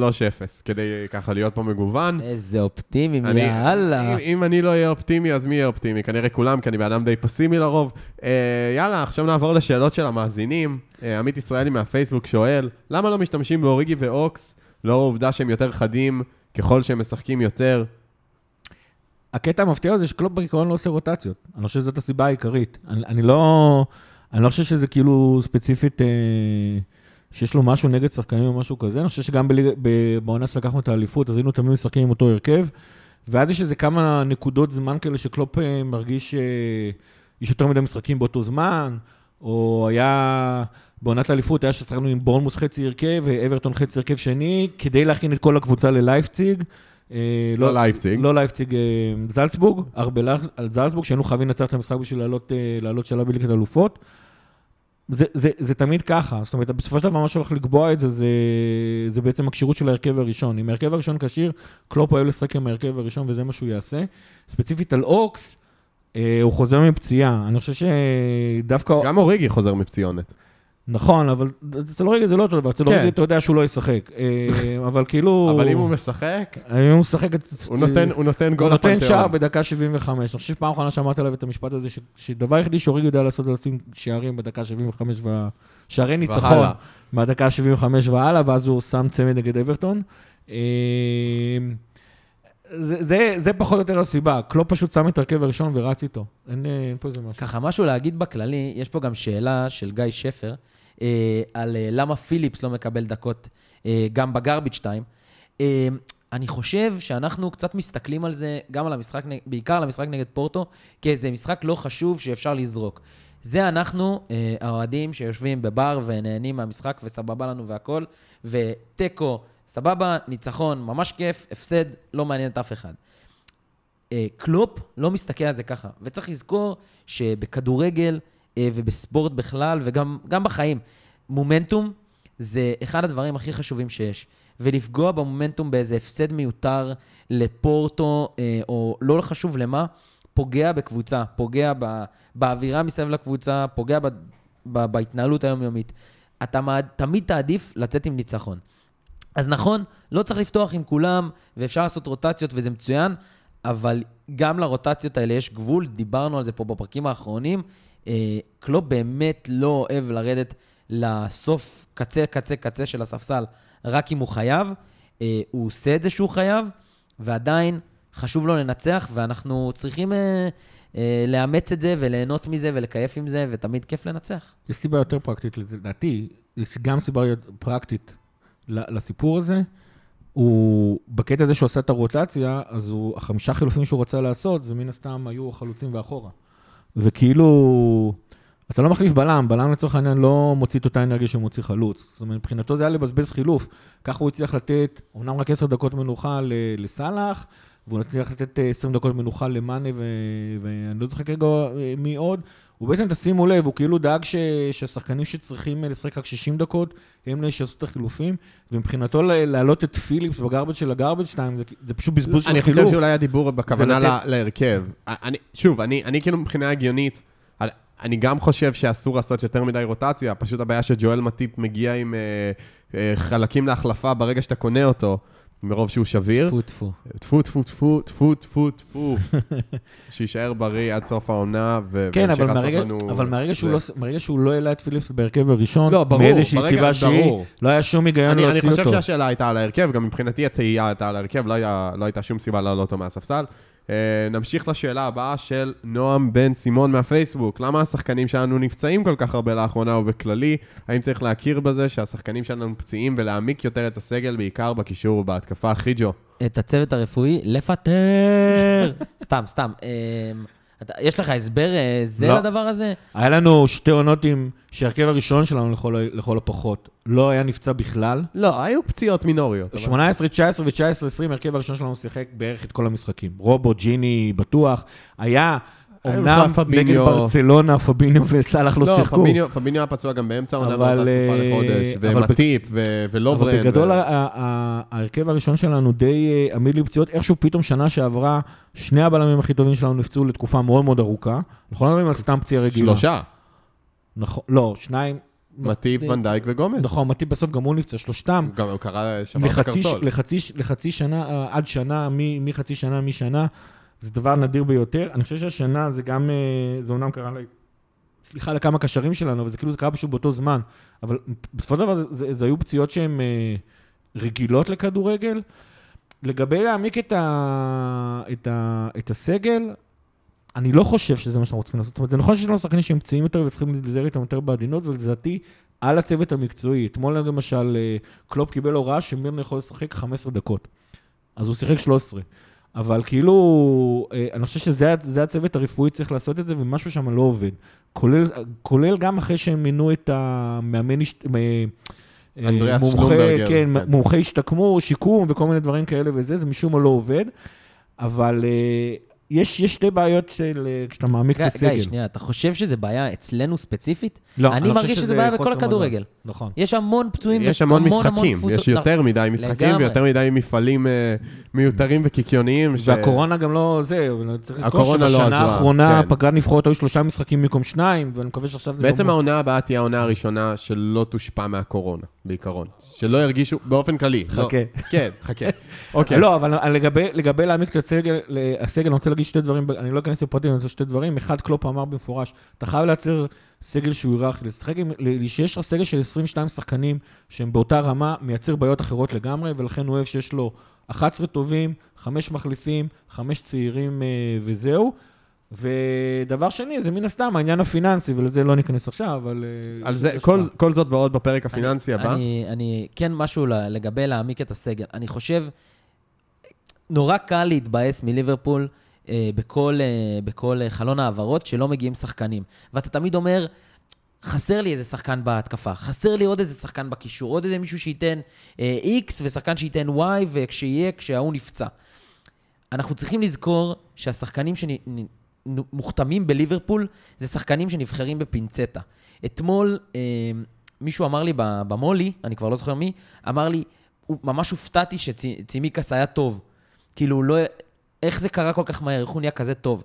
כדי ככה להיות פה מגוון. איזה אופטימיים, אני- יאללה. אם- אם אני לא אהיה אופטימי, אז מי יהיה אופטימי? כנראה כולם, כי אני בן אדם די פסימי לרוב. אה, יאללה, עכשיו נעבור לשאלות של המאזינים. אה, עמית ישראלי מהפייסבוק שואל, למה לא משתמשים באוריגי ואוקס, לאור העובדה שהם יותר חדים ככל שהם משחקים יותר? הקטע המפתיע זה שקלופ בעיקרון לא עושה רוטציות. אני חושב שזאת הסיבה העיקרית. אני, אני לא... אני לא חושב שזה כאילו ספציפית, אה, שיש לו משהו נגד שחקנים או משהו כזה. אני חושב שגם בעונה שלקחנו את האליפות, אז היינו תמיד משחקים עם אותו הרכב. ואז יש איזה כמה נקודות זמן כאלה שקלופ אה, מרגיש שיש יותר מדי משחקים באותו זמן, או היה... בעונת האליפות היה ששחקנו עם בורנמוס חצי הרכב ואברטון חצי הרכב שני, כדי להכין את כל הקבוצה ללייפציג. אה, לא לייפציג. לא לייפציג, אה, זלצבורג, הרבה לחץ על זלצבורג, שהיינו חייבים לנצח את המשחק בשביל לעלות, אה, לעלות שלב בליגת אלופות. זה, זה, זה תמיד ככה, זאת אומרת, בסופו של דבר מה שהולך לקבוע את זה, זה, זה בעצם הכשירות של ההרכב הראשון. אם ההרכב הראשון כשיר, קלופ אוהב לשחק עם ההרכב הראשון וזה מה שהוא יעשה. ספציפית על אוקס, אה, הוא חוזר מפציעה. אני חושב שדווקא... גם אוריגי חוזר מפציעונת. נכון, אבל אצל אוריגי זה לא אותו דבר, אצל כן. אוריגי אתה יודע שהוא לא ישחק. אה, [laughs] אבל כאילו... אבל אם הוא משחק, אם הוא משחק... הוא נותן- הוא נותן הוא גול נותן לפנתיאון. שער בדקה 75. אני חושב שפעם אחרונה שאמרתי עליו את המשפט הזה, שדבר היחידי שאוריגי יודע לעשות זה לשים שערים בדקה 75, וה- שערי ניצחון. מהדקה 75 והלאה, ואז הוא שם צמד נגד אברטון. אה, זה, זה, זה פחות או יותר הסיבה, קלופ פשוט שם את ההרכב הראשון ורץ איתו. אין, אה, אין פה איזה משהו. ככה, משהו להגיד בכללי, יש פה גם שאלה של גיא שפר, על אה, למה פיליפס לא מקבל דקות אה, גם בגרביץ' 2. אה, אני חושב שאנחנו קצת מסתכלים על זה, גם על המשחק, בעיקר על המשחק נגד פורטו, כאיזה משחק לא חשוב שאפשר לזרוק. זה אנחנו, אה, האוהדים שיושבים בבר ונהנים מהמשחק וסבבה לנו והכל, ותיקו, סבבה, ניצחון, ממש כיף, הפסד, לא מעניין את אף אחד. אה, קלופ לא מסתכל על זה ככה, וצריך לזכור שבכדורגל אה, ובספורט בכלל, וגם גם בחיים, מומנטום זה אחד הדברים הכי חשובים שיש. ולפגוע במומנטום באיזה הפסד מיותר לפורטו, אה, או לא חשוב למה, פוגע בקבוצה, פוגע ב, באווירה מסביב לקבוצה, פוגע ב, ב, בהתנהלות היומיומית. אתה מעד, תמיד תעדיף לצאת עם ניצחון. אז נכון, לא צריך לפתוח עם כולם, ואפשר לעשות רוטציות וזה מצוין, אבל גם לרוטציות האלה יש גבול, דיברנו על זה פה בפרקים האחרונים. אה, קלופ באמת לא אוהב לרדת לסוף קצה, קצה, קצה של הספסל, רק אם הוא חייב. אה, הוא עושה את זה שהוא חייב, ועדיין חשוב לו לנצח, ואנחנו צריכים אה, אה, לאמץ את זה וליהנות מזה ולקייף עם זה, ותמיד כיף לנצח. יש סיבה יותר פרקטית, לדעתי, יש גם סיבה פרקטית לסיפור הזה. הוא, בקטע הזה שהוא עשה את הרוטציה, אז הוא, החמישה חילופים שהוא רצה לעשות, זה מן הסתם היו חלוצים ואחורה. וכאילו, אתה לא מחליף בלם, בלם לצורך העניין לא מוציא את אותה אנרגיה שהוא מוציא חלוץ. זאת אומרת, מבחינתו זה היה לבזבז חילוף. ככה הוא הצליח לתת, אמנם רק עשר דקות מנוחה לסאלח, והוא הצליח לתת אה, 20 דקות מנוחה למאנה, ואני לא זוכר כרגע אה, מי עוד. הוא בעצם, תשימו לב, הוא כאילו דאג ש... שהשחקנים שצריכים אה, לשחק רק 60 דקות, הם אלה שיעשו את החילופים, ומבחינתו להעלות את פיליפס בגרבג' של הגרבג' 2, זה, זה פשוט בזבוז של אני חילוף. חושב שאולי הדיבור בכוונה לתת- להרכב. אני, שוב, אני, אני כאילו מבחינה הגיונית, אני- אני גם חושב שאסור לעשות יותר מדי רוטציה, פשוט הבעיה שג'ואל מטיפ מגיע עם אה, אה, חלקים להחלפה ברגע שאתה קונה אותו, מרוב שהוא שביר. טפו טפו. טפו, טפו, טפו, טפו, טפו, טפו. [laughs] שיישאר בריא עד סוף העונה, כן, אבל מהרגע, לנו... אבל מהרגע שהוא. לא, מהרגע שהוא לא העלה את פיליפס בהרכב הראשון, לא, ברור, מאיזושהי סיבה שהיא. לא היה שום היגיון אני, אני להוציא חושב אותו. שהשאלה הייתה על ההרכב, גם מבחינתי התהייה הייתה על ההרכב, לא, היה, לא הייתה שום סיבה להעלות אותו מהספסל. אה, נמשיך לשאלה הבאה של נועם בן סימון מהפייסבוק. למה השחקנים שלנו נפצעים כל כך הרבה לאחרונה ובכללי? האם צריך להכיר בזה שהשחקנים שלנו פציעים ולהעמיק יותר את הסגל, בעיקר בקישור ובהתקפה? חיג'ו. את הצוות הרפואי לפטר. [laughs] סתם, סתם. אתה- יש לך הסבר אה, זה לא. לדבר הזה? היה לנו שתי עונות עם, שההרכב הראשון שלנו לכל, לכל הפחות לא היה נפצע בכלל. לא, היו פציעות מינוריות. אבל- 18, 19 ו-19, 20, ההרכב הראשון שלנו שיחק בערך את כל המשחקים. רובו, ג'יני, בטוח. היה אמנם. נגד ברצלונה, פביניו וסאלח לא לא, שיחקו. פביניו פביניו היה פצוע גם באמצע העונה, אבל, אבל אה, לחודש, אבל ומטיפ, ולוברן. אבל בגדול ההרכב הראשון שלנו די אה, עמיד לפציעות. איכשהו פתאום שנה שעברה, שני הבלמים הכי טובים שלנו נפצעו לתקופה מאוד מאוד ארוכה. אנחנו לא מדברים על סתם פציעה רגילה. שלושה, נכון, לא, שניים. מטיפ, ונדייק וגומז. נכון, מטיפ בסוף גם הוא נפצע, שלושתם. גם הוא קרא, לחצי, הקרסול. לחצי, לחצי שנה, אה, עד שנה, מחצי שנה, משנה, זה דבר נדיר ביותר. אני חושב שהשנה זה גם, אה, זה אומנם קרה, ל- סליחה, לכמה קשרים שלנו, אבל זה כאילו זה קרה פשוט באותו זמן. אבל בסופו של דבר זה, זה, זה היו פציעות שהן אה, רגילות לכדורגל. לגבי להעמיק את, ה, את, ה, את הסגל, אני לא חושב שזה מה שאנחנו צריכים לעשות. זאת אומרת, זה נכון שיש לנו שחקנים שהם פציעים יותר וצריכים להיזהר איתם יותר בעדינות, ולדעתי, על הצוות המקצועי. אתמול למשל, אה, קלופ קיבל הוראה שמירנה יכול לשחק 15 דקות. אז הוא שיחק 13. אבל כאילו, אה, אני חושב שזה זה הצוות הרפואי צריך לעשות את זה, ומשהו שם לא עובד. כולל, כולל גם אחרי שהם מינו את המאמן, מ- אה, אנדריאס שלומברגר, כן, כן. מומחה השתקמו, שיקום וכל מיני דברים כאלה וזה, זה משום מה לא עובד. אבל אה, יש, יש שתי בעיות של אה, כשאתה מעמיק את הסגל. גיא, שנייה, אתה חושב שזה בעיה אצלנו ספציפית? לא, אני חושב מרגיש שזה בעיה בכל. הכדורגל. נכון. יש המון פצועים, יש המון משחקים. יש יותר מדי משחקים לגמרי. ויותר מדי מפעלים אה, מיותרים וקיקיוניים. ש- והקורונה גם לא זה, צריך לזכור הקורונה לא שבשנה עזרה, האחרונה כן. פגרת נבחרות היו שלושה משחקים במקום שניים, ואני מקווה שעכשיו זה... בעצם לא... העונה הבאה תהיה העונה הראשונה שלא תושפע מהקורונה, בעיקרון. שלא ירגישו, באופן כללי. לא- חכה. כן, חכה. [laughs] אוקיי. לא, אבל לגבי, להעמיק את הסגל, הסגל, אני רוצה להגיד שתי דברים, אני לא אכנס לפרטים, אני רוצה שתי דברים. אחד, קלופ אמר במפורש, אתה חייב לייצר סגל שהוא היררכי, לשחק עם, שיש לך סגל של 22 שחקנים שהם באותה רמה, מייצר בעיות אחרות לגמרי, ולכן הוא אוהב שיש לו 11 טובים, 5 מחליפים, 5 צעירים אה, וזהו. ודבר שני, זה מן הסתם העניין הפיננסי, ולזה לא ניכנס עכשיו, אבל... אה, על זה, כל. כל זאת ועוד בפרק הפיננסי אני, הבא. אני, אני, כן משהו לגבי להעמיק את הסגל. אני חושב, נורא קל להתבאס מליברפול בכל, אה, בכל אה, חלון העברות שלא מגיעים שחקנים. ואתה תמיד אומר, חסר לי איזה שחקן בהתקפה, חסר לי עוד איזה שחקן בקישור, עוד איזה מישהו שייתן אה, X ושחקן שייתן Y, וכשיהיה, כשההוא נפצע. אנחנו צריכים לזכור שהשחקנים שמוכתמים בליברפול זה שחקנים שנבחרים בפינצטה. אתמול אה, מישהו אמר לי במולי, אני כבר לא זוכר מי, אמר לי, ממש הופתעתי שצימיקס היה טוב. כאילו, לא... איך זה קרה כל כך מהר, איך הוא נהיה כזה טוב.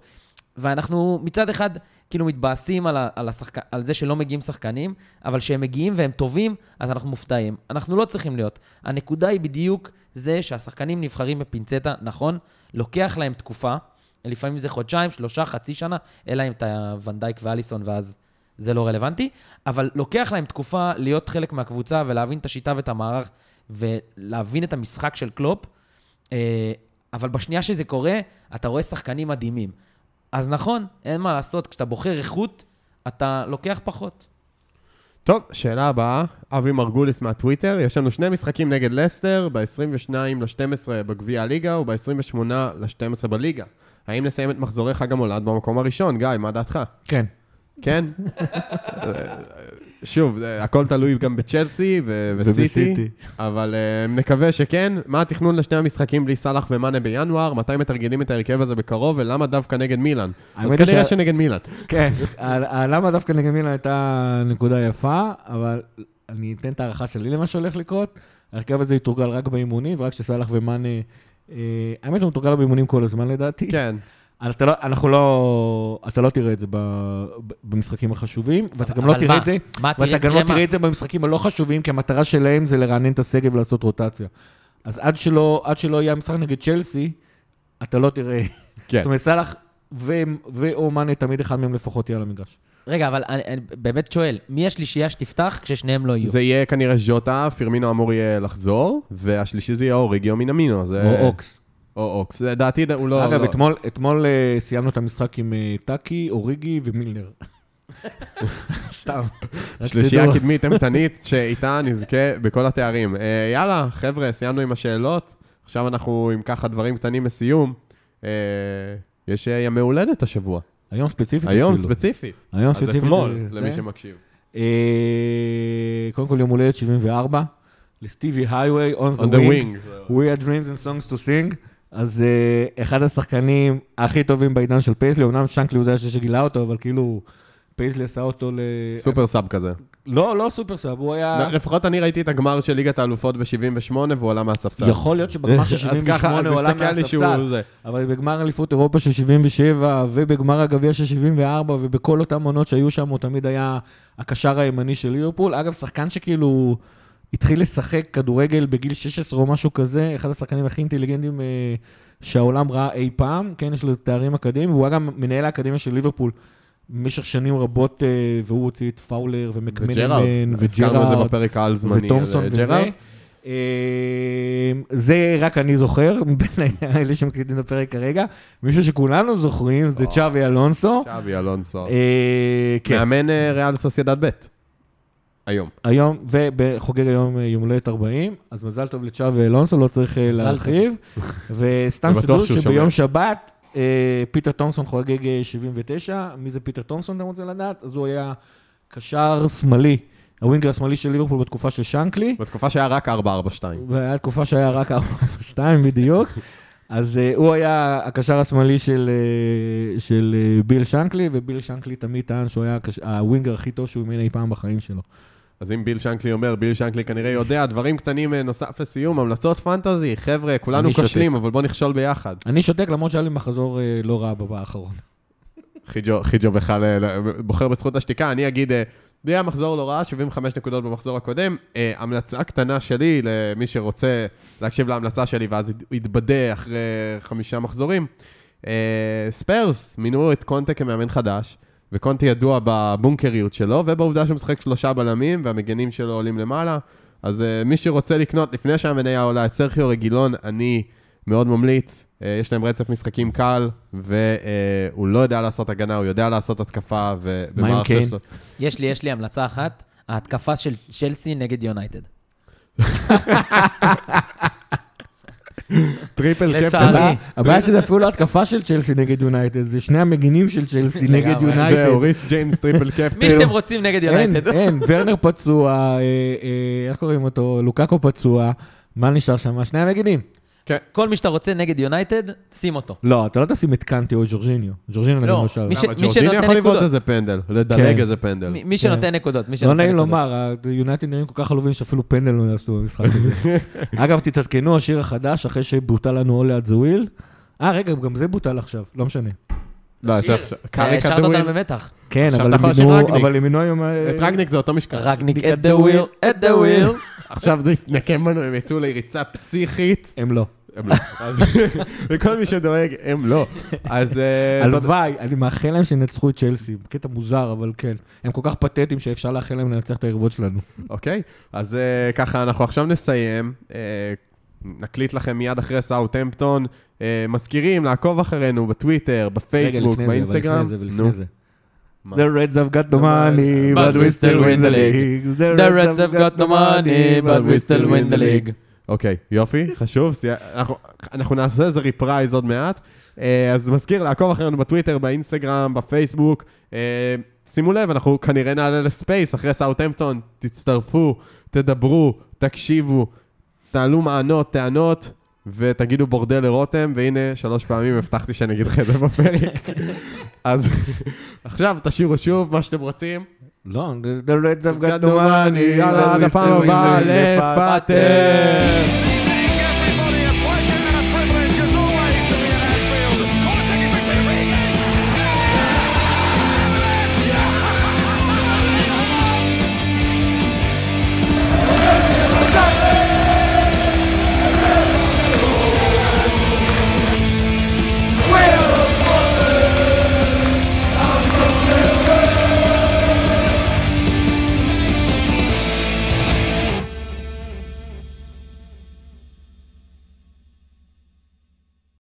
ואנחנו מצד אחד כאילו מתבאסים על, ה, על, השחק... על זה שלא מגיעים שחקנים, אבל כשהם מגיעים והם טובים, אז אנחנו מופתעים. אנחנו לא צריכים להיות. הנקודה היא בדיוק זה שהשחקנים נבחרים בפינצטה, נכון, לוקח להם תקופה, לפעמים זה חודשיים, שלושה, חצי שנה, אלא אם אתה ונדייק ואליסון, ואז זה לא רלוונטי, אבל לוקח להם תקופה להיות חלק מהקבוצה ולהבין את השיטה ואת המערך, ולהבין את המשחק של קלופ. אבל בשנייה שזה קורה, אתה רואה שחקנים מדהימים. אז נכון, אין מה לעשות, כשאתה בוחר איכות, אתה לוקח פחות. טוב, שאלה הבאה, אבי מרגוליס מהטוויטר, יש לנו שני משחקים נגד לסטר, ב-22 ל-12 בגביע הליגה וב-28 ל-12 בליגה. האם נסיים את מחזורי חג המולד במקום הראשון? גיא, מה דעתך? כן. כן? שוב, הכל תלוי גם בצ'לסי ו- וסיטי. אבל uh, נקווה שכן. מה התכנון לשני המשחקים בלי סאלח ומאנה בינואר? מתי מתרגלים את ההרכב הזה בקרוב, ולמה דווקא נגד מילאן? אז כנראה שה- שנגד מילאן. כן, למה דווקא נגד מילאן הייתה נקודה יפה, אבל אני אתן את ההערכה שלי למה שהולך לקרות. ההרכב הזה יתורגל רק באימונים, ורק כשסאלח ומאנה... אה, האמת, הוא מתורגל באימונים כל הזמן לדעתי. כן. אתה לא, אנחנו לא, אתה לא תראה את זה ב, ב- במשחקים החשובים, ואתה גם לא תראה מה? את זה, מה, ואתה גם לא? תראה את זה במשחקים הלא חשובים, כי המטרה שלהם זה לרענן את הסגל ולעשות רוטציה. אז עד שלא, עד שלא יהיה המשחק נגד צ'לסי, אתה לא תראה. [laughs] כן. זאת אומרת, סאלח ו- ואו מאנה, תמיד אחד מהם לפחות יהיה על המגרש. רגע, אבל אני, אני באמת שואל, מי השלישייה שתפתח כששניהם לא יהיו? זה יהיה כנראה ז'וטה, פירמינו אמור יהיה לחזור, והשלישי זה יהיה אוריגיו מינמינו. זה... או אוקס. או אוקס. לדעתי הוא לא... אגב, לא- אתמול- אתמול אה, סיימנו את המשחק עם אה, טאקי, אוריגי ומילנר. [laughs] סתם. שלישייה. קדמית אימתנית, שאיתה נזכה בכל התארים. אה, יאללה, חבר'ה, סיימנו עם השאלות. עכשיו אנחנו עם ככה דברים קטנים לסיום. יש ימי הולדת השבוע. היום ספציפית. היום אפילו. ספציפית. היום אז ספציפית. אתמול, זה- למי. שמקשיב. קודם כל יום הולדת 74, לסטיבי הייווי, On the On the Wing. wing. We had dreams and songs to sing. אז אה, אחד השחקנים הכי טובים בעידן של פייסלי, אמנם שנקלי הוא זה שגילה אותו, אבל כאילו, פייסלי עשה אותו ל... super sub כזה. לא, לא super sub, הוא היה... לפחות אני ראיתי את הגמר של ליגת האלופות ב-78 והוא עלה מהספסל. יכול להיות שבגמר של אז 78 ככה, אז הוא עלה מהספסל. אבל בגמר אליפות אירופה של 77, ובגמר הגביע של 74, ובכל אותן עונות שהיו שם, הוא תמיד היה הקשר הימני של ליברפול. אגב, שחקן שכאילו התחיל לשחק כדורגל בגיל 16 או משהו כזה, אחד השחקנים הכי אינטליגנטים אה, שהעולם ראה אי פעם, כן, יש לו תארים אקדמיים, והוא היה גם מנהל האקדמיה של ליברפול. במשך שנים רבות, אה, והוא הוציא את פאולר ומקמנמן וג'רארד. וטומסון וזה. אה, ג'רארד. אה, זה רק אני זוכר, [laughs] מבין האלה שמקליטים את הפרק כרגע. מישהו שכולנו זוכרים, זה. צ'אבי אלונסו. שווי אלונסו. אה, כן, מאמן אה, ריאל סוסיידד ב'. היום. היום, וחוגג היום אה, יום הולדת 40, אז מזל טוב לצ'אבי אלונסו, לא צריך אה, להרחיב. [laughs] וסתם שהוא שביום. שבת, אה, פיטר תומסון חוגג אה, 79. מי זה פיטר תומסון, אתם רוצים לדעת? אז הוא היה קשר שמאלי, ה winger השמאלי של ליברפול בתקופה של שנקלי. בתקופה שהיה רק 442. והיה תקופה שהיה רק 4-2 בדיוק. [laughs] אז אה, הוא היה הקשר השמאלי של, uh, של uh, ביל שנקלי, וביל שנקלי תמיד טען שהוא היה הקש... הווינגר הכי טוב שהוא אימן אי פעם בחיים שלו. אז אם ביל שנקלי אומר, ביל שנקלי כנראה יודע, דברים קטנים אה, נוסף לסיום, המלצות פנטזי, חבר'ה, כולנו. כושלים, אבל בואו נכשול ביחד. אני שותק למרות שהיה לי מחזור uh, לא רע בבא האחרון. חיג'ו, חיג'ו בכלל אה, בוחר בזכות השתיקה, אני אגיד, אה, זה היה מחזור לא רע, 75 נקודות במחזור הקודם. אה, המלצה קטנה שלי, למי שרוצה להקשיב להמלצה שלי, ואז ית- יתבדה אחרי חמישה מחזורים. אה, ספיירס מינו את קונטה כמאמן חדש, וקונטה ידוע בבונקריות שלו, ובעובדה שהוא משחק שלושה בלמים, והמגנים שלו עולים למעלה. אז אה, מי שרוצה לקנות, לפני שהמניה עולה את סרחיו רגילון, אני מאוד ממליץ. אה, יש להם רצף משחקים קל, והוא לא יודע לעשות הגנה, הוא יודע לעשות התקפה, ובמערך קיין? שלו... יש לי, יש לי המלצה אחת, ההתקפה של צ'לסי נגד יונייטד. [laughs] triple לצערי. captain. הבעיה- הבעיה שזה אפילו לא התקפה של צ'לסי נגד יונייטד, זה שני המגינים של צ'לסי נגד. יונייטד. זהו, ריס ג'יימס triple [laughs] captain. מי שאתם רוצים נגד יונייטד. אין, [laughs] ורנר פצוע, אה, אה, איך קוראים אותו? לוקקו פצוע. מה נשאר שם? שני המגינים. כל מי שאתה רוצה נגד יונייטד, שים אותו. לא, אתה לא תשים את קנטי או ג'ורג'יניו. ג'ורג'יניו לא, למשל. מי שנותן יכול לבעוט נקודות. איזה פנדל, לדלג כן. איזה פנדל. מי- מי שנותן נקודות, מי שנותן לא נקודות. נעים לומר, היונייטד נראים כל כך עלובים שאפילו פנדל לא יעשו במשחק הזה. [laughs] אגב, תתעדכנו, השיר החדש, אחרי שבוטל לנו All at the Wheel. אה, רגע, גם זה בוטל עכשיו, לא משנה. לא. קארי אה. אותנו במתח. כן, עכשיו אבל יכול הם מינו- היום... אה, את רגניק זה אותו משקל. רגניק the the wheel, at the wheel. עכשיו זה יתנקם בנו, הם יצאו לריצה פסיכית. הם לא. הם לא. [laughs] וכל מי שדואג, הם לא. אז... אה, הלוואי, אני מאחל להם שינצחו את צ'לסי. קטע מוזר, אבל כן. הם כל כך פתטיים שאפשר לאחל להם לנצח את היריבות שלנו. אוקיי, אז אה, ככה, אנחנו עכשיו נסיים. אה, נקליט לכם מיד אחרי סאוטהמפטון. מזכירים לעקוב אחרינו בטוויטר, בפייסבוק, רגע, לפני זה, באינסטגרם. ולפני זה. The Reds have got no money, But we still win the league. The Reds have got no money, but we still win the league. אוקיי, יופי, חשוב. סי- אנחנו, אנחנו נעשה איזה reprise עוד מעט. אה, אז מזכיר לעקוב אחרינו בטוויטר, באינסטגרם, בפייסבוק. אה, שימו לב, אנחנו כנראה נעלה לספייס אחרי סאוטהמפטון. תצטרפו, תדברו, תקשיבו, תעלו מענות, טענות, ותגידו בורדל לרותם, והנה, שלוש פעמים הבטחתי שאני אגיד לך את זה בפרק. [laughs] אז עכשיו תשאירו שוב מה שאתם רוצים. לא, the- the Reds have got no money, יאללה, עד but we הפעם still win הבאה, the league. לפטר.